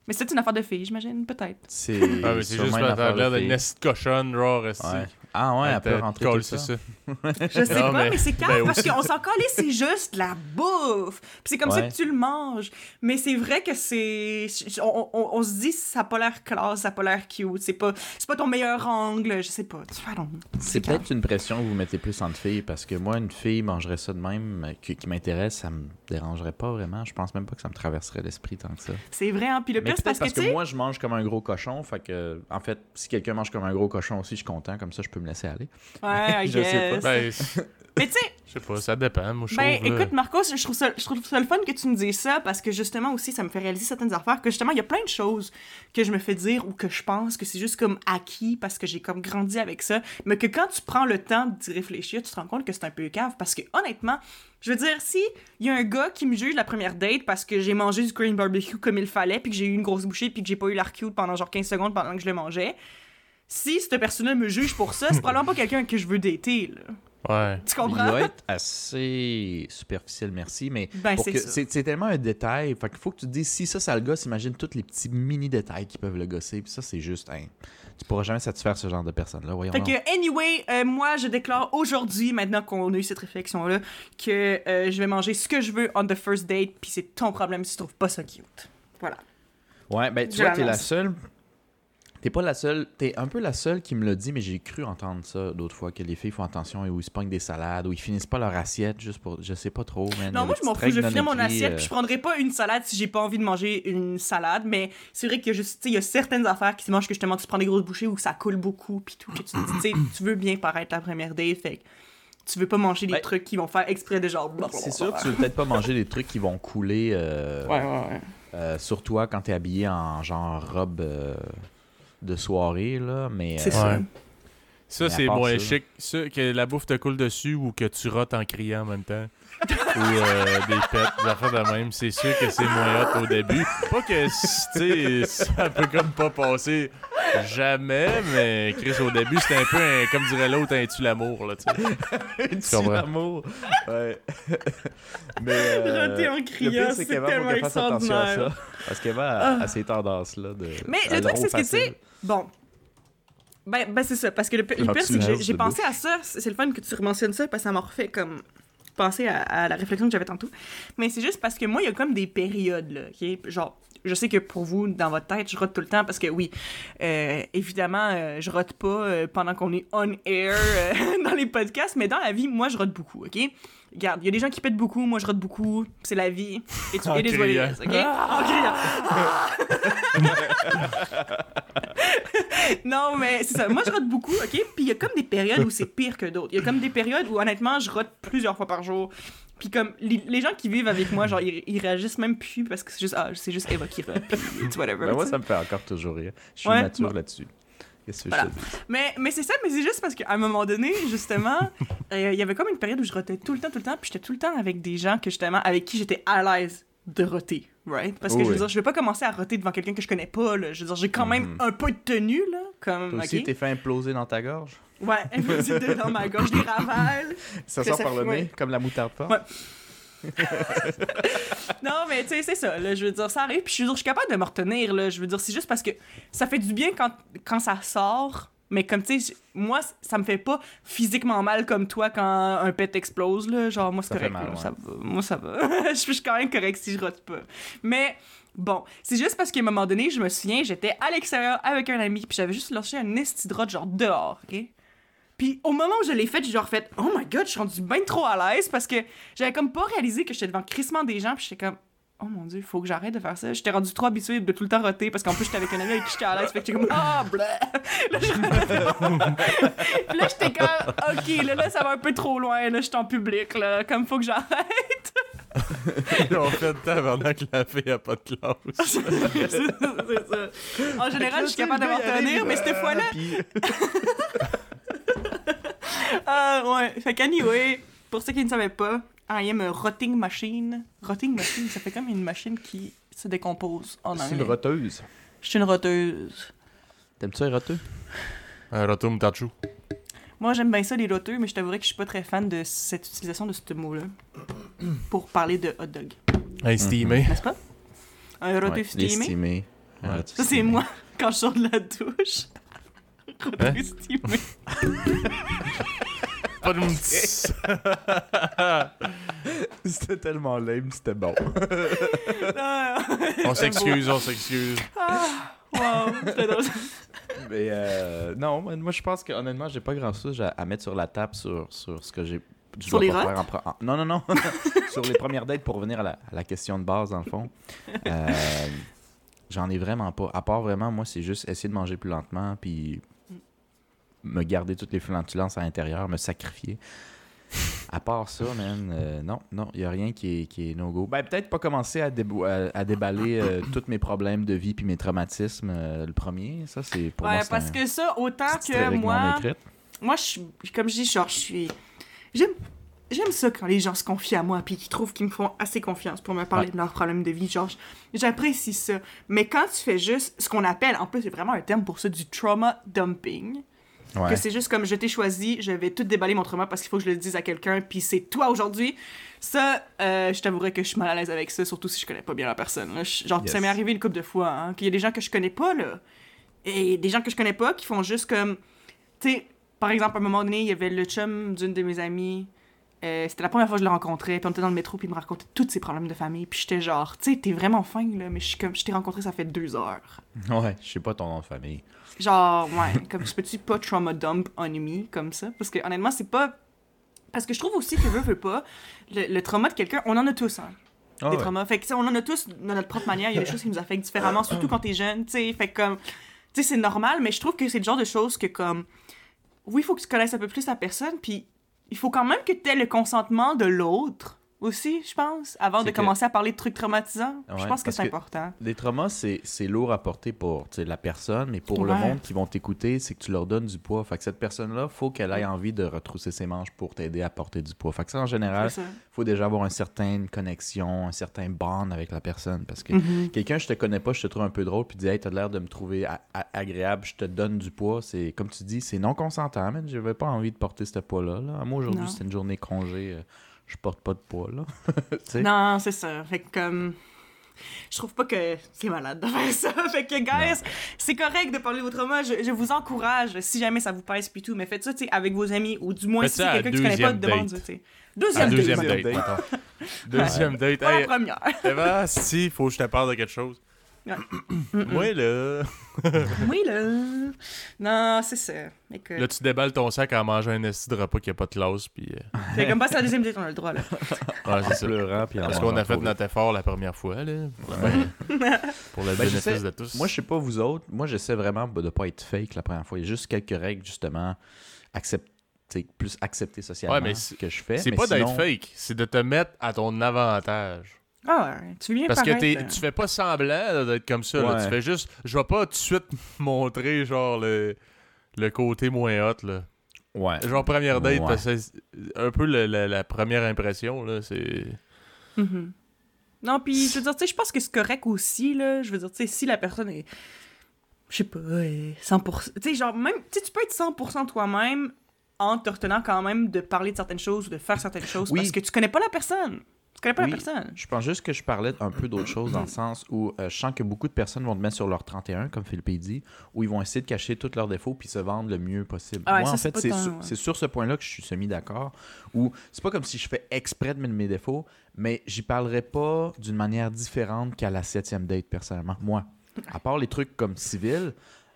Mais c'est une affaire de filles, j'imagine, peut-être. C'est Ah, mais c'est sûrement juste une affaire de fille. de cochonne, genre. Ouais. Ah ouais, elle peut rentrer colle, tout c'est ça. Je sais Non, pas, mais, mais- c'est calme ben parce oui. qu'on s'en calait, c'est juste la bouffe. Puis c'est comme ça Ouais. que tu le manges. Mais c'est vrai que c'est. On, on- on se dit ça a pas l'air classe, ça a pas l'air cute. C'est pas, c'est pas ton meilleur angle, je sais pas. C'est calme. peut-être une pression que vous mettez plus entre filles parce que moi, une fille mangerait ça de même, euh, qui, qui m'intéresse, ça me dérangerait pas vraiment. Je pense même pas que ça me traverserait l'esprit tant que ça. C'est vrai, hein. Puis le pire, c'est parce, parce que, que, moi, je mange comme un gros cochon. Fait que, en fait, si quelqu'un mange comme un gros cochon aussi, je suis content. Comme ça, je peux me laisser aller. Ouais, je sais pas. Ben, Mais tu sais, je sais pas, ça dépend. Moi, je Ben, trouve, écoute, Marcos, je trouve, ça, je trouve ça le fun que tu me dises ça parce que justement aussi, ça me fait réaliser certaines affaires. Que justement, il y a plein de choses que je me fais dire ou que je pense que c'est juste comme acquis parce que j'ai comme grandi avec ça. Mais que quand tu prends le temps d'y réfléchir, tu te rends compte que c'est un peu cave parce que honnêtement, je veux dire, si il y a un gars qui me juge la première date parce que j'ai mangé du Korean barbecue comme il fallait puis que j'ai eu une grosse bouchée puis que j'ai pas eu l'air cute pendant genre 15 secondes pendant que je le mangeais, si cette personne-là me juge pour ça, c'est probablement pas quelqu'un que je veux dater, là. Ouais. Tu Il comprends? doit être assez superficiel, merci, mais Ben, c'est tellement un détail. Fait qu'il faut que tu te dises, si ça, ça le gosse, imagine tous les petits mini-détails qui peuvent le gosser. Puis ça, c'est juste, hein, tu pourras jamais satisfaire ce genre de personne-là. Voyons Fait que, anyway, euh, moi, je déclare aujourd'hui, maintenant qu'on a eu cette réflexion-là, que euh, je vais manger ce que je veux on the first date, puis c'est ton problème si tu trouves pas ça cute. Voilà. Ouais, ben tu Je vois, t'es la seule. T'es pas la seule. T'es un peu la seule qui me l'a dit, mais j'ai cru entendre ça d'autres fois, que les filles font attention et où ils se pognent des salades, où ils finissent pas leur assiette juste pour. Je sais pas trop, man. Non, moi, je m'en fous, je finis mon assiette, euh, puis je prendrai pas une salade si j'ai pas envie de manger une salade, mais c'est vrai que juste, tu sais, il y a certaines affaires qui se mangent que justement, tu prends des grosses bouchées où ça coule beaucoup, puis tout, que tu te dis, tu sais, tu veux bien paraître la première date, fait que tu veux pas manger des Ben, trucs qui vont faire exprès de genre. C'est sûr que tu veux peut-être pas manger des trucs qui vont couler euh, Ouais, ouais, ouais. euh, sur toi quand t'es habillé en genre robe euh, de soirée, là, mais... C'est euh, ça. Ouais. Ça, Mais à c'est moins ça- chic. Ça, que la bouffe te coule dessus ou que tu rotes en criant en même temps. ou euh, des pets, des affaires de même. C'est sûr que c'est moins hot au début. Pas que, tu sais, ça peut comme pas passer jamais, mais Chris, au début, c'était un peu, un- comme dirait l'autre, un tu l'amour, là, tu sais. tu comprends? l'amour. Ouais. mais... euh, Roter en le criant, pire, c'est faut tellement qu'elle à extraordinaire. ça. Parce qu'Eva a, a ces tendances-là de... Mais à le truc, c'est ce que tu facile. sais, bon. Ben, ben c'est ça, parce que le, pire, c'est que j'ai- pensé à ça, c'est le fun que tu mentionnes ça, parce que ça m'a refait comme penser à, à la réflexion que j'avais tantôt. Mais c'est juste parce que moi, il y a comme des périodes, là, ok? Genre, je sais que pour vous, dans votre tête, je rote tout le temps, parce que oui, euh, évidemment, euh, je rote pas euh, pendant qu'on est on air euh, dans les podcasts, mais dans la vie, moi, je rote beaucoup, ok? Regarde, il y a des gens qui pètent beaucoup, moi je rote beaucoup, c'est la vie. Et tu En it is what it criant. is, ok? En criant. non, mais c'est ça. Moi, je rote beaucoup, OK? Puis il y a comme des périodes où c'est pire que d'autres. Il y a comme des périodes où, honnêtement, je rote plusieurs fois par jour. Puis comme, les, les gens qui vivent avec moi, genre, ils, ils réagissent même plus parce que c'est juste, ah, c'est juste Eva qui rote, it's whatever. Ben, moi, ça me fait encore toujours rire. Je suis Ouais, bon. là-dessus. Voilà. Mais, mais c'est ça, mais c'est juste parce qu'à un moment donné, justement, euh, il y avait comme une période où je rotais tout le temps, tout le temps, puis j'étais tout le temps avec des gens que justement, avec qui j'étais à l'aise de roter, right? Parce que Oh je veux oui. dire, je vais pas commencer à roter devant quelqu'un que je connais pas, là. Je veux dire, j'ai quand même un peu de tenue, là, comme, Toi aussi, ok? t'es fait imploser dans ta gorge? Ouais, de dans ma gorge, des ravales. Ça Que sort ça par le nez, comme la moutarde forte? Ouais. Non, mais tu sais, c'est ça, là, je veux dire, ça arrive, puis je veux dire, je suis capable de me retenir, là, je veux dire, c'est juste parce que ça fait du bien quand, quand ça sort, mais comme, tu sais, moi, ça me fait pas physiquement mal comme toi quand un pet explose, là, genre, moi, c'est correct, mal, ouais. ça va, moi, ça va, je suis quand même correct si je rote pas, mais... Bon, c'est juste parce qu'à un moment donné, je me souviens, j'étais à l'extérieur avec un ami, puis j'avais juste lâché un esti de rot, genre dehors, ok? Puis au moment où je l'ai fait, j'ai genre fait Oh my god, je suis rendu bien trop à l'aise parce que j'avais comme pas réalisé que j'étais devant crissement des gens, puis j'étais comme oh mon dieu, faut que j'arrête de faire ça. J'étais rendu trop habituée de tout le temps roter parce qu'en plus, j'étais avec un ami avec qui j'étais à l'aise. Fait que j'étais comme, ah, bleh. Là, je- là, j'étais comme, ok, là, là, ça va un peu trop loin. Là, j'étais en public, là. Comme faut que j'arrête. On fait le temps pendant que la fille a pas de classe. c'est ça. En général, je suis capable de retenir, mais cette fois-là, Ah, ouais. Fait qu'anyway, pour ceux qui ne savaient pas, I am a rotting machine. Rotting machine, ça fait comme une machine qui se décompose en C'est anglais. une roteuse. Je suis une roteuse. T'aimes-tu les roteux? Un retour mutachu. Moi, j'aime bien ça, les roteux, mais je t'avouerais que je suis pas très fan de cette utilisation de ce mot-là pour parler de hot dog. Un steamé. N'est-ce pas? Un roteux steamé. roteux Ça, c'est steamé. moi quand je sors de la douche. Roteux Hein? steamé. C'était tellement lame, c'était bon. On s'excuse, on s'excuse. ah, wow, c'était drôle. Mais euh, non, moi je pense que honnêtement, j'ai pas grand chose à, à mettre sur la table sur, sur ce que j'ai. Sur les faire en Non, non, non. sur les premières dates pour revenir à la, à la question de base, dans le fond. Euh, J'en ai vraiment pas. À part vraiment, moi, c'est juste essayer de manger plus lentement, puis me garder toutes les flantulences à l'intérieur, me sacrifier. À part ça, man, euh, non, non, il n'y a rien qui est, qui est no-go. Ben, peut-être pas commencer à, débou- à, à déballer euh, tous mes problèmes de vie puis mes traumatismes, euh, le premier. Ça, c'est pour Ouais, moi, parce un- que ça, autant que moi, moi, je suis, comme je dis, genre, je suis, j'aime, j'aime ça quand les gens se confient à moi puis qu'ils trouvent qu'ils me font assez confiance pour me parler Ouais. de leurs problèmes de vie. Genre, j'apprécie ça. Mais quand tu fais juste ce qu'on appelle, en plus, c'est vraiment un terme pour ça, du trauma dumping. Ouais. Que c'est juste comme je t'ai choisi, je vais tout déballer mon trauma parce qu'il faut que je le dise à quelqu'un, puis c'est toi aujourd'hui. Ça, euh, je t'avouerais que je suis mal à l'aise avec ça, surtout si je connais pas bien la personne. là. Je- genre, Yes. ça m'est arrivé une couple de fois, hein, qu'il y a des gens que je connais pas, là. Et des gens que je connais pas qui font juste comme. Tu sais, par exemple, à un moment donné, il y avait le chum d'une de mes amies. euh, C'était la première fois que je le rencontrais, puis on était dans le métro, puis il me racontait tous ses problèmes de famille, puis j'étais genre, tu sais, t'es vraiment fin, là, mais je suis comme, je t'ai rencontré, ça fait deux heures. Ouais, je sais pas ton nom de famille. Genre, ouais, comme je peux-tu pas trauma dump un ami comme ça? Parce que honnêtement, c'est pas. Parce que je trouve aussi que veut, veut pas, le, le trauma de quelqu'un, on en a tous, hein, Ah des ouais. traumas. Fait que, on en a tous de notre propre manière. Il y a des choses qui nous affectent différemment, surtout quand t'es jeune, tu sais. Fait que, comme. Tu sais, c'est normal, mais je trouve que c'est le genre de choses que, comme. Oui, il faut que tu connaisses un peu plus la personne, puis il faut quand même que tu aies le consentement de l'autre aussi, je pense, avant de que- commencer à parler de trucs traumatisants. je pense que c'est important. Les traumas, c'est lourd à porter pour la personne, mais pour le monde qui vont t'écouter, c'est que tu leur donnes du poids. Fait que cette personne-là, faut qu'elle ait envie de retrousser ses manches pour t'aider à porter du poids. Fait que ça, en général, ça. faut déjà avoir une certaine connexion, un certain bond avec la personne. Parce que Mhm. quelqu'un, je te connais pas, je te trouve un peu drôle, puis dis, hey, t'as l'air de me trouver agréable, je te donne du poids. C'est comme tu dis, c'est non consentant, man. J'avais pas envie de porter ce poids-là. là. Moi, aujourd'hui, c'est une journée congé. euh, je porte pas de poids, là. Non, c'est ça. Fait que comme. Je trouve pas que c'est malade de faire ça. Fait que, guys, c'est correct de parler traumas. Je, je vous encourage, si jamais ça vous pèse puis tout, mais faites ça, tu sais, avec vos amis, ou du moins Faites si quelqu'un que tu connais pas, deuxième demande, date. tu sais. À Deuxième, deuxième date. date. Deuxième date. Pas la Hey, première. Eva, si, faut que je te parle de quelque chose. Ouais. Moi, là. oui, là. Non, c'est ça. Écoute. Là, tu déballes ton sac en mangeant un esti de repas qui a pas de classe, puis. euh, Fait comme pas c'est la deuxième date, on a le droit, là. Ouais, c'est ça. pleurant, puis Parce qu'on a fait notre effort la première fois, là. Pour le Ben, bénéfice de tous. Moi, je sais pas vous autres. Moi, j'essaie vraiment de ne pas être fake la première fois. Il y a juste quelques règles, justement, accepter, plus acceptées socialement Ouais, mais c'est- que je fais. c'est pas d'être fake, c'est de te mettre à ton avantage. Ah ouais, tu viens Parce que là. tu fais pas semblant d'être comme ça. là. Tu fais juste. Je vais pas tout de suite montrer genre le, le côté moins hot. Là. Ouais. Genre première date, Ouais. parce que c'est un peu le- la, la première impression. là, c'est Mhm. Non, puis je veux dire, tu sais, je pense que c'est correct aussi, là. Je veux dire, tu sais, si la personne est, je sais pas, est 100%... Tu sais, genre, même, tu peux être 100% toi-même en te retenant quand même de parler de certaines choses ou de faire certaines choses Oui. parce que tu connais pas la personne. Tu connais pas Oui. la personne? Je pense juste que je parlais un peu d'autre chose dans le sens où euh, je sens que beaucoup de personnes vont te mettre sur leur 31, comme Philippe dit, où ils vont essayer de cacher tous leurs défauts puis se vendre le mieux possible. Ah ouais, Moi, ça, en fait, c'est sur, ouais. c'est sur ce point-là que je suis semi-d'accord, où c'est pas comme si je fais exprès de mettre mes défauts, mais j'y parlerai pas d'une manière différente qu'à la septième date, personnellement. Moi, à part les trucs comme civil,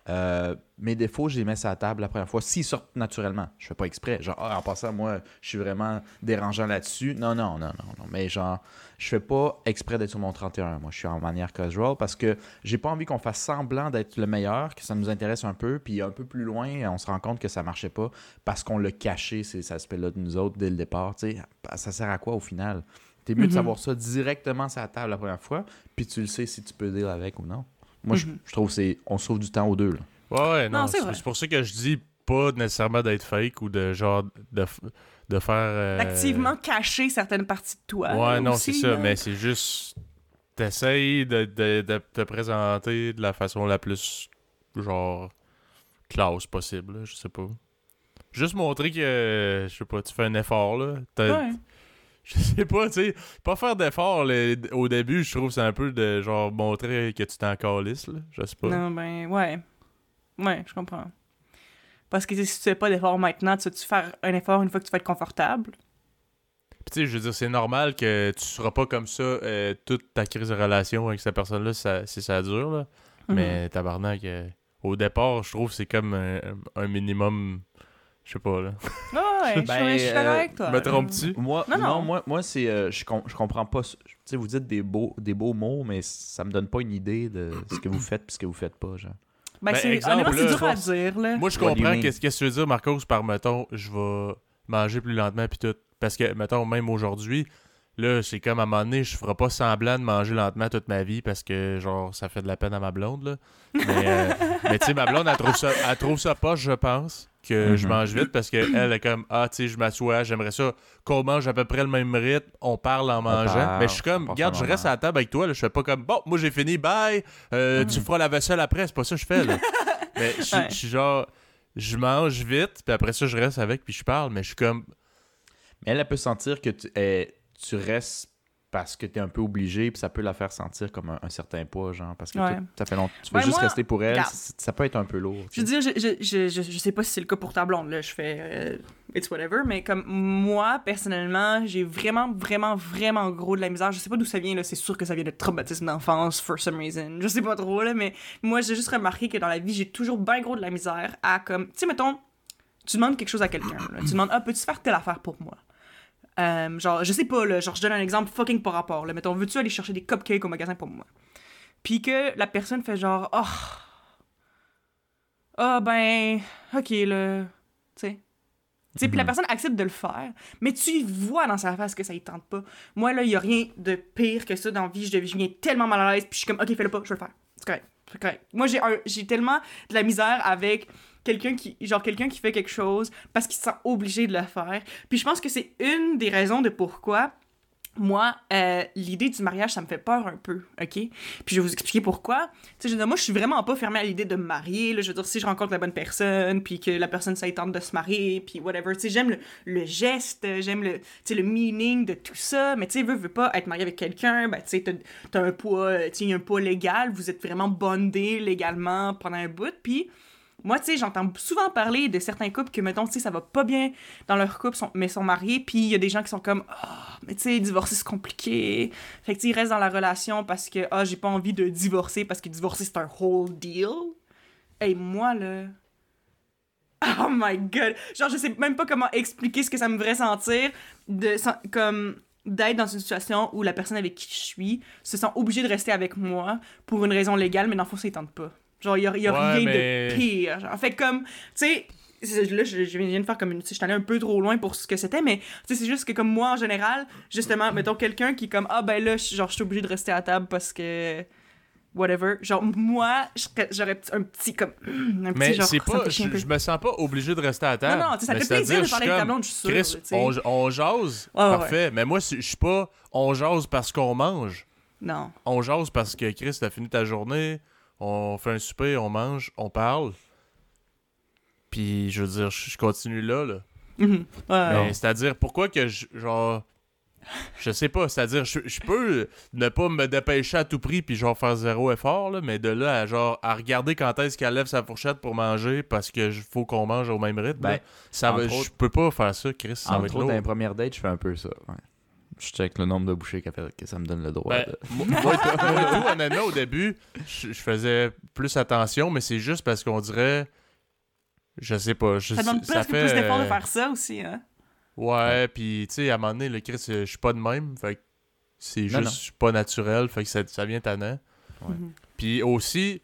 Euh, mes défauts, je les mets sur la table la première fois. S'ils sortent naturellement, je fais pas exprès. Genre, ah, en passant, moi, je suis vraiment dérangeant là-dessus. Non, non, non, non, non. Mais genre, je fais pas exprès d'être sur mon 31. Moi, je suis en manière casual parce que j'ai pas envie qu'on fasse semblant d'être le meilleur, que ça nous intéresse un peu, puis un peu plus loin, on se rend compte que ça marchait pas parce qu'on l'a caché, ces aspects-là de nous autres dès le départ. Tu sais, ça sert à quoi au final? T'es mieux de Mhm. savoir ça directement sur la table la première fois, puis tu le sais si tu peux deal avec ou non. Moi, je- Mhm. je, trouve que c'est on sauve du temps aux deux. Là. Ouais, ouais, non, Non, c'est c'est vrai. c'est pour ça que je dis pas nécessairement d'être fake ou de genre de, f- de faire. euh, Activement cacher certaines parties de toi. Ouais, non, c'est ça, là. mais c'est juste. T'essayes de, de, de te présenter de la façon la plus. genre. classe possible, là, je sais pas. Juste montrer que. je sais pas, tu fais un effort, là. Ouais. Je sais pas, tu sais. Pas faire d'effort au début, je trouve que c'est un peu de genre montrer que tu t'en calisses, là. Je sais pas. Non, ben, ouais. Ouais, je comprends. Parce que si tu fais pas d'effort maintenant, tu vas-tu faire un effort une fois que tu vas être confortable? Puis tu sais, je veux dire, c'est normal que tu seras pas comme ça euh, toute ta crise de relation avec cette personne-là ça, si ça dure, là. Mhm. Mais tabarnak, euh, au départ, je trouve que c'est comme un, un minimum. Je sais pas, là. Ouais, ouais, je Ben, suis- je suis euh, avec toi. Me trompes-tu? Moi, Non, non, non. moi, moi c'est, euh, je, com- je comprends pas. ce- Tu sais, vous dites des beaux, des beaux mots, mais ça me donne pas une idée de ce que vous faites puis ce que vous faites pas, genre. Ben, Ben, c'est, dur à dire, là. Moi, je comprends qu'est-ce que tu veux dire, Marcos, par, mettons, je vais manger plus lentement puis tout. Parce que, mettons, même aujourd'hui, là, c'est comme à un moment donné, je ferai pas semblant de manger lentement toute ma vie parce que, genre, ça fait de la peine à ma blonde, là. Mais, euh, mais tu sais, ma blonde, elle trouve ça, elle trouve ça pas, je pense, que je Mhm. mange vite parce qu'elle est comme, ah, tu sais, je m'assois, j'aimerais ça qu'on mange à peu près le même rythme, on parle en mangeant. parle, mais je suis comme, regarde, je reste à la table avec toi, là, je fais pas comme, bon, moi j'ai fini, bye, euh, tu Mhm. feras la vaisselle après, c'est pas ça que je fais, là. mais je suis- Ouais. je suis genre, je mange vite, puis après ça, je reste avec, puis je parle, mais je suis comme, Mais elle, elle peut sentir que tu, eh, tu restes parce que tu es un peu obligé, puis ça peut la faire sentir comme un, un certain poids, genre, parce que Ouais. toi, ça fait longtemps. Tu veux Ouais, juste moi, rester pour elle, ça peut être un peu lourd. Je veux dire, je, je, je, je, sais pas si c'est le cas pour ta blonde, là, je fais euh, it's whatever, mais comme moi, personnellement, j'ai vraiment, vraiment, vraiment gros de la misère. Je sais pas d'où ça vient, là, c'est sûr que ça vient de traumatisme d'enfance, for some reason. Je sais pas trop, là, mais moi, j'ai juste remarqué que dans la vie, j'ai toujours bien gros de la misère à, comme, tu sais, mettons, tu demandes quelque chose à quelqu'un, tu demandes, ah, peux-tu faire telle affaire pour moi? Euh, genre, je sais pas, là, genre, je donne un exemple fucking par rapport, là. Mettons, veux-tu aller chercher des cupcakes au magasin pour moi? Puis que la personne fait genre, oh, ah ben, ok, là, tu sais. Tu sais, puis la Mhm. personne accepte de le faire, mais tu vois dans sa face que ça y tente pas. Moi, là, il y a rien de pire que ça dans la vie. Je deviens tellement mal à l'aise, puis je suis comme, ok, fais-le pas, je vais le faire. C'est correct, c'est correct. Moi, j'ai tellement de la misère avec quelqu'un qui, genre, quelqu'un qui fait quelque chose parce qu'il se sent obligé de le faire. Puis je pense que c'est une des raisons de pourquoi moi, euh, l'idée du mariage, ça me fait peur un peu, OK? Puis je vais vous expliquer pourquoi. Tu sais, moi, je suis vraiment pas fermée à l'idée de me marier. Là. Je veux dire, si je rencontre la bonne personne, puis que la personne, ça tente de se marier, puis whatever. Tu sais, j'aime le, geste, j'aime le, tu sais, le meaning de tout ça. Mais tu sais, veux, veux pas être marié avec quelqu'un, ben, tu sais, t'as- t'as un poids, euh, tu sais, un poids légal, vous êtes vraiment bondés légalement pendant un bout, puis... Moi, tu sais, j'entends souvent parler de certains couples que, mettons, tu sais, ça va pas bien dans leur couple, mais sont mariés, puis il y a des gens qui sont comme, ah, mais tu sais, divorcer, c'est compliqué. Fait que, tu restent dans la relation parce que, ah, j'ai pas envie de divorcer parce que divorcer, c'est un whole deal. Et moi, là. Oh my god! Genre, je sais même pas comment expliquer ce que ça me ferait sentir de, comme, d'être dans une situation où la personne avec qui je suis se sent obligée de rester avec moi pour une raison légale, mais dans le fond, ça ne tente pas. Genre, il y a, y a Ouais, rien mais- de pire. Genre, fait comme, tu sais, là, je, je viens de faire comme une. tu sais, Je suis allée un peu trop loin pour ce que c'était, mais tu sais, c'est juste que, comme moi, en général, justement, mettons quelqu'un qui, est comme, ah ben là, je- genre, je suis obligée de rester à table parce que. Whatever. Genre, moi, j'aurais un petit, comme. Un petit, mais genre, c'est pas, je, me sens pas obligé de rester à table. Non, non, ça fait plaisir de parler avec ta blonde, je suis. Chris, on, on jase, Ouais, ouais, parfait. Mais moi, je suis pas, on jase parce qu'on mange. Non. On jase parce que Chris, t'as fini ta journée, on fait un souper, on mange, on parle. Puis, je veux dire, je continue là, là. Mhm. Ouais. c'est-à-dire, pourquoi que je, genre... Je sais pas, c'est-à-dire, je, je peux ne pas me dépêcher à tout prix puis genre faire zéro effort, là, mais de là à genre à regarder quand est-ce qu'elle lève sa fourchette pour manger parce que faut qu'on mange au même rythme, Ben, là, ça va, je peux pas faire ça, Chris, ça va Entre être autres, dans les premières dates, je fais un peu ça. ouais. Je check le nombre de bouchées que, que ça me donne le droit. Ben, de- moi, moi, tout- moi, tout, honnêtement, au début, je, je faisais plus attention, mais c'est juste parce qu'on dirait. Je sais pas. Je, Ça demande ça presque fait, plus d'efforts de faire ça aussi, hein. Ouais, puis tu sais, à un moment donné, le Chris, je suis pas de même. Fait que c'est Non, juste non. je suis pas naturel. Fait que ça, ça vient tannant. Mhm. Puis aussi,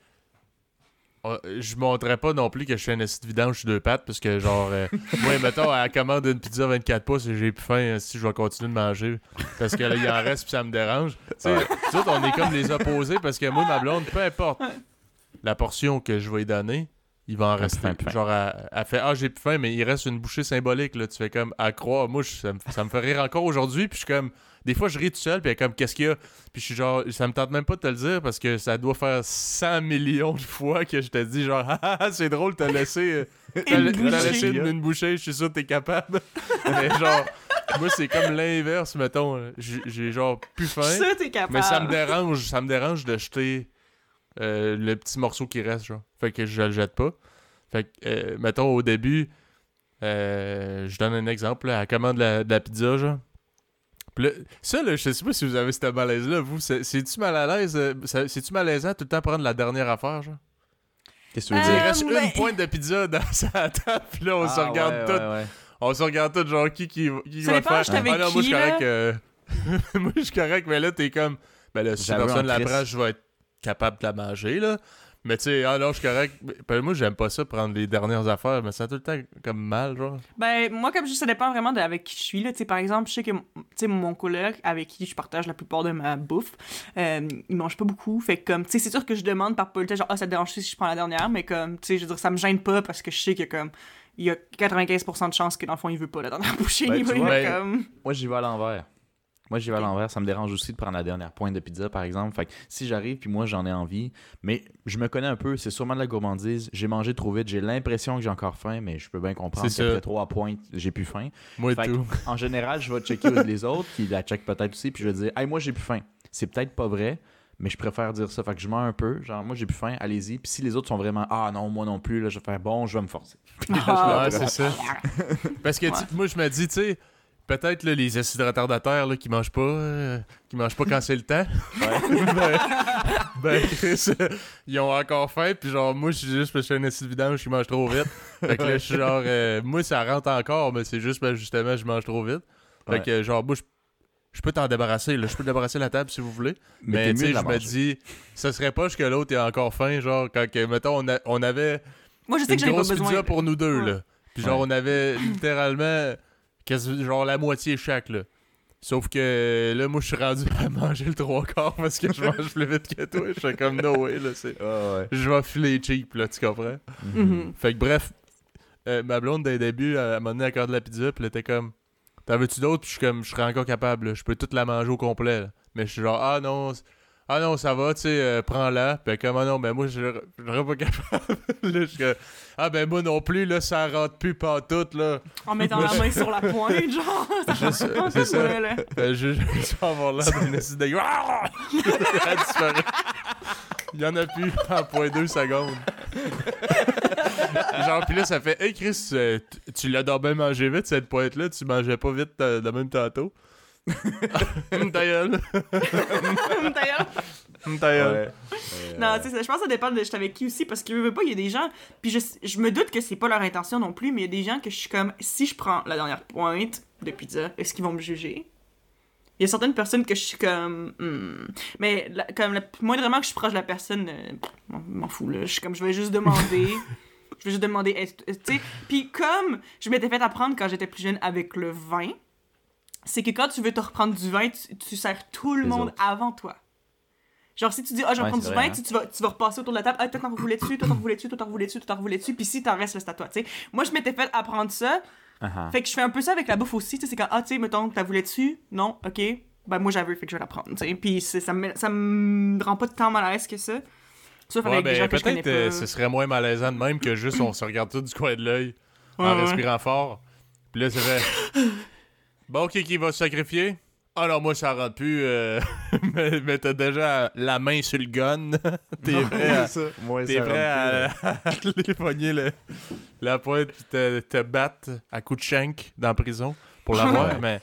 je montrais pas non plus que je fais une acide vidange deux pattes parce que genre euh, moi mettons à la commande d'une pizza 24 pouces et j'ai plus faim euh, si je vais continuer de manger parce que là il en reste puis ça me dérange. Tu sais, on est comme les opposés parce que moi ma blonde peu importe la portion que je vais lui donner, il va en rester. Genre elle, elle fait ah j'ai plus faim mais il reste une bouchée symbolique là, tu fais comme à croire moi je- ça, me, ça me fait rire encore aujourd'hui puis je suis comme des fois je ris tout seul puis elle est comme qu'est-ce qu'il y a? Puis je suis genre, ça me tente même pas de te le dire parce que ça doit faire 100 millions de fois que je te dis genre, ah, ah, c'est drôle, t'as laissé, euh, t'as Une t'as laissé bouchée. une, une bouchée, je suis sûr que t'es capable. Mais genre, moi c'est comme l'inverse, mettons. euh, J'ai j'ai genre plus faim, t'es capable. mais ça me dérange, ça me dérange de jeter euh, le petit morceau qui reste, genre. Fait que je le jette pas. Fait que, euh, mettons, au début, euh, je donne un exemple, là, à la commande de la, de la pizza, genre. Ça, là, je sais pas si vous avez ce malaise-là, vous. c'est- C'est-tu mal à l'aise? euh, C'est-tu malaisant tout le temps prendre la dernière affaire, genre? Qu'est-ce que tu veux Euh, Il dire? reste ben- une pointe de pizza dans sa table, puis là, on se Ah, regarde ouais, tout. ouais, ouais. On se regarde tout, genre, qui, qui, va faire? ah non, moi, je suis qui, correct. là? euh, moi, je suis correct, mais là, t'es comme. Ben là, si personne la prend, je vais être capable de la manger, là. Mais tu sais, ah non, je suis correct. Ben, moi, j'aime pas ça, prendre les dernières affaires, mais ça a tout le temps comme mal, genre. Ben, moi, comme je ça dépend vraiment de avec qui je suis. Là. Tu sais, Par exemple, je sais que tu sais, mon coloc avec qui je partage la plupart de ma bouffe, euh, il mange pas beaucoup. Fait que, comme, tu sais, c'est sûr que je demande par politesse, genre, ah, ça te dérange si je prends la dernière, mais comme, tu sais, je veux dire, ça me gêne pas parce que je sais que, comme, il y a 95% de chances que, dans le fond, il veut pas la dernière bouchée. Ben, vois, ben- comme... Moi, j'y vais à l'envers. Moi, j'y vais à l'envers. Ça me dérange aussi de prendre la dernière pointe de pizza, par exemple. Fait que si j'arrive, puis moi, j'en ai envie, mais je me connais un peu, c'est sûrement de la gourmandise. J'ai mangé trop vite, j'ai l'impression que j'ai encore faim, mais je peux bien comprendre C'est ça. qu'après trois pointes, j'ai plus faim. Moi et Fait que, tout. en général, je vais checker les autres, qui la checkent peut-être aussi, puis je vais dire, hey, moi, j'ai plus faim. C'est peut-être pas vrai, mais je préfère dire ça. Fait que je mens un peu, genre, moi, j'ai plus faim, allez-y. Puis si les autres sont vraiment, ah non, moi non plus, là, je vais faire, bon, je vais me forcer. Puis là, je Ah, Ouais, c'est ça. Parce que Ouais. moi, je me dis, tu sais, peut-être là, les acides retardataires là, qui mangent pas, euh, qui mangent pas quand c'est le temps. ben, ben, Chris, euh, ils ont encore faim, puis genre, moi, je suis juste parce que je suis un acide vidange qui mange trop vite. Fait que là, je suis genre, euh, moi, ça rentre encore, mais c'est juste, ben, justement, je mange trop vite. Fait Ouais. que, genre, moi, je, je peux t'en débarrasser, là. Je peux débarrasser la table si vous voulez. Mais, tu sais, je me dis, ça serait pas que l'autre ait encore faim, genre, quand, que, mettons, on, a- on avait Moi, je sais une que ai pas grosse besoin. pizza pour nous deux, Ouais. là. Puis genre, Ouais. on avait littéralement genre la moitié chaque, là. Sauf que là, moi, je suis rendu à manger le trois quarts parce que je mange plus vite que toi. Je suis comme, no way, là. c'est- Ah ouais. Je vais filer cheap, là, tu comprends? Mhm. Fait que bref, euh, ma blonde, dès le début, elle m'a donné encore de la pizza, puis elle était comme, t'en veux-tu d'autres? Puis je suis comme, je serais encore capable, là. Je peux toute la manger au complet, là. Mais je suis genre, ah non, ah non, ça va, tu sais, euh, prends-la. Puis comme, ah non, ben moi, je je serais pas capable. là, je suis comme, ah ben moi non plus, là, ça rentre plus pas tout, là. En mettant la main sur la pointe, genre. Ça Je rentre pas c'est ça. ouais, là. Euh, je, je vais avoir l'air d'une acide de... Elle disparaît. Il y en a plus en point deux secondes. Genre, pis là, ça fait Hey Chris, euh, tu- tu l'as donc bien mangé vite cette pointe-là, tu mangeais pas vite euh, de même tantôt. Ta gueule. Ouais. Non, tu sais, je pense que ça dépend de j'étais avec qui aussi, parce que je veux pas, il y a des gens, puis je, je me doute que c'est pas leur intention non plus, mais il y a des gens que je suis comme, si je prends la dernière pointe de pizza, est-ce qu'ils vont me juger? Il y a certaines personnes que je suis comme, hmm. mais la- comme le moindrement que je suis proche de la personne, euh, m'en fous là, je suis comme, je vais juste demander, je vais juste demander, tu sais, puis comme je m'étais fait apprendre quand j'étais plus jeune avec le vin, c'est que quand tu veux te reprendre du vin, tu, tu sers tout le Les monde autres. avant toi. Genre, si tu dis, ah, je vais Ouais, prendre du vrai, vin, hein. tu, tu vas, tu vas repasser autour de la table, ah, toi, t'en voulais dessus, toi, t'en voulais dessus, toi, t'en voulais dessus, toi, t'en voulais dessus, puis si t'en restes, là, c'est à toi, tu sais. Moi, je m'étais fait apprendre ça, ah. fait que je fais un peu ça avec la bouffe aussi, tu sais, c'est quand, ah, tu sais, mettons, t'as voulu dessus, non, ok, ben moi, j'avais, fait que je vais la prendre, tu sais. Puis c'est- ça me, ça me rend pas tant mal à l'aise que ça. Sauf Ouais, avec des ben, gens que je connais peut-être euh, ce serait moins malaisant de même que juste on se regarde tout du coin de l'œil en Ouais, respirant fort. Puis là, c'est fait. Bon, qui qui va se sacrifier? Ah non, moi, ça rentre plus. euh, mais mais t'as déjà la main sur le gun. T'es prêt à. ça. Moi, T'es ça prêt à, à aller pogner le- la pointe puis te, te battre à coups de shank dans la prison pour l'avoir, mais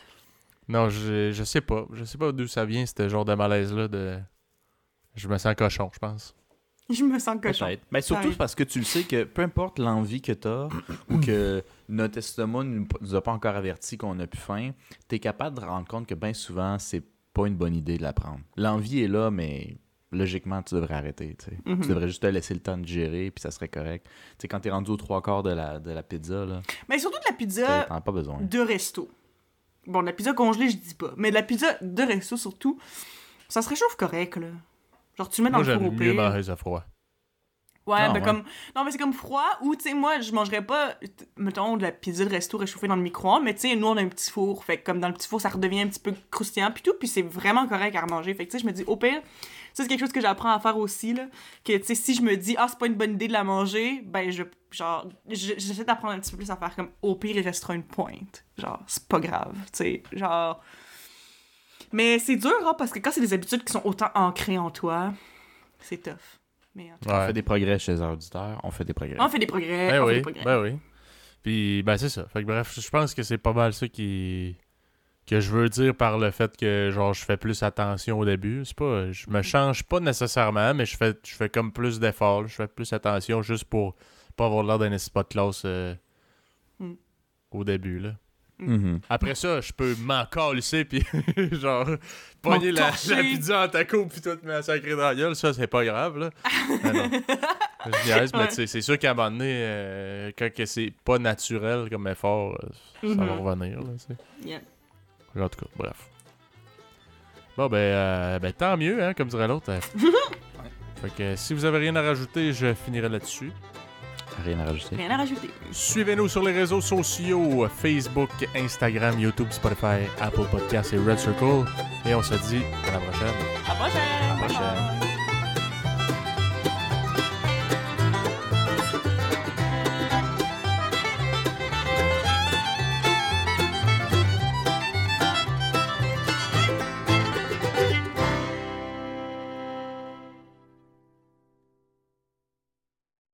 Non, je, je sais pas. Je sais pas d'où ça vient, ce genre de malaise-là. De... Je me sens cochon, je pense. Je me sens cochon. Mais surtout parce que tu le sais que peu importe l'envie que tu as ou que notre estomac ne nous a pas encore averti qu'on a plus faim, tu es capable de rendre compte que bien souvent, c'est pas une bonne idée de la prendre. L'envie est là, mais logiquement, tu devrais arrêter. tu sais. Mhm. Tu devrais juste te laisser le temps de gérer, puis ça serait correct. Tu sais, quand tu es rendu aux trois quarts de la, de la pizza, là, Mais surtout de la pizza t'en as pas besoin. de resto. Bon, de la pizza congelée, je dis pas. Mais de la pizza de resto, surtout, ça se réchauffe correct, là. Genre, tu le mets dans Moi, le four j'aime au mieux manger ça froid. Ouais, Ah, ben ouais. comme. Non, mais c'est comme froid, ou tu sais, moi, je mangerais pas, mettons, de la pizza de resto réchauffée dans le micro-ondes, mais tu sais, nous, on a un petit four. Fait que comme dans le petit four, ça redevient un petit peu croustillant, puis tout, puis c'est vraiment correct à remanger. Fait que tu sais, je me dis, au pire, ça, c'est quelque chose que j'apprends à faire aussi, là. Que tu sais, si je me dis, ah, c'est pas une bonne idée de la manger, ben, je. Genre, je- j'essaie d'apprendre un petit peu plus à faire comme, au pire, il restera une pointe. Genre, c'est pas grave, tu sais. Genre. Mais c'est dur, hein, parce que quand c'est des habitudes qui sont autant ancrées en toi, c'est tough. Mais en tout On Ouais. fait des progrès chez les auditeurs, on fait des progrès. on fait des progrès. Ben on fait oui, des progrès. ben oui. Puis, ben c'est ça. Fait que bref, je pense que c'est pas mal ça qui que je veux dire par le fait que genre je fais plus attention au début. C'est pas je me change pas nécessairement, mais je fais je fais comme plus d'efforts, je fais plus attention juste pour pas avoir l'air d'un spot classe euh, Mm. au début là. Mhm. Après ça, je peux m'en calisser puis genre pogner la, la pizza en taco puis tout me sacrer dans la gueule, ça c'est pas grave là. Non. Je niaise, Ouais. c'est sûr qu'à un moment donné, euh, quand que c'est pas naturel comme effort, euh, ça va Mhm. revenir. Là, tu. En tout cas, bref. Bon, ben, euh, ben tant mieux, hein, comme dirait l'autre. euh. fait que si vous avez rien à rajouter, je finirai là-dessus. Rien à rajouter. Rien à rajouter. Suivez-nous sur les réseaux sociaux Facebook, Instagram, YouTube, Spotify, Apple Podcasts et Red Circle. Et on se dit à la prochaine. À la prochaine! À la prochaine.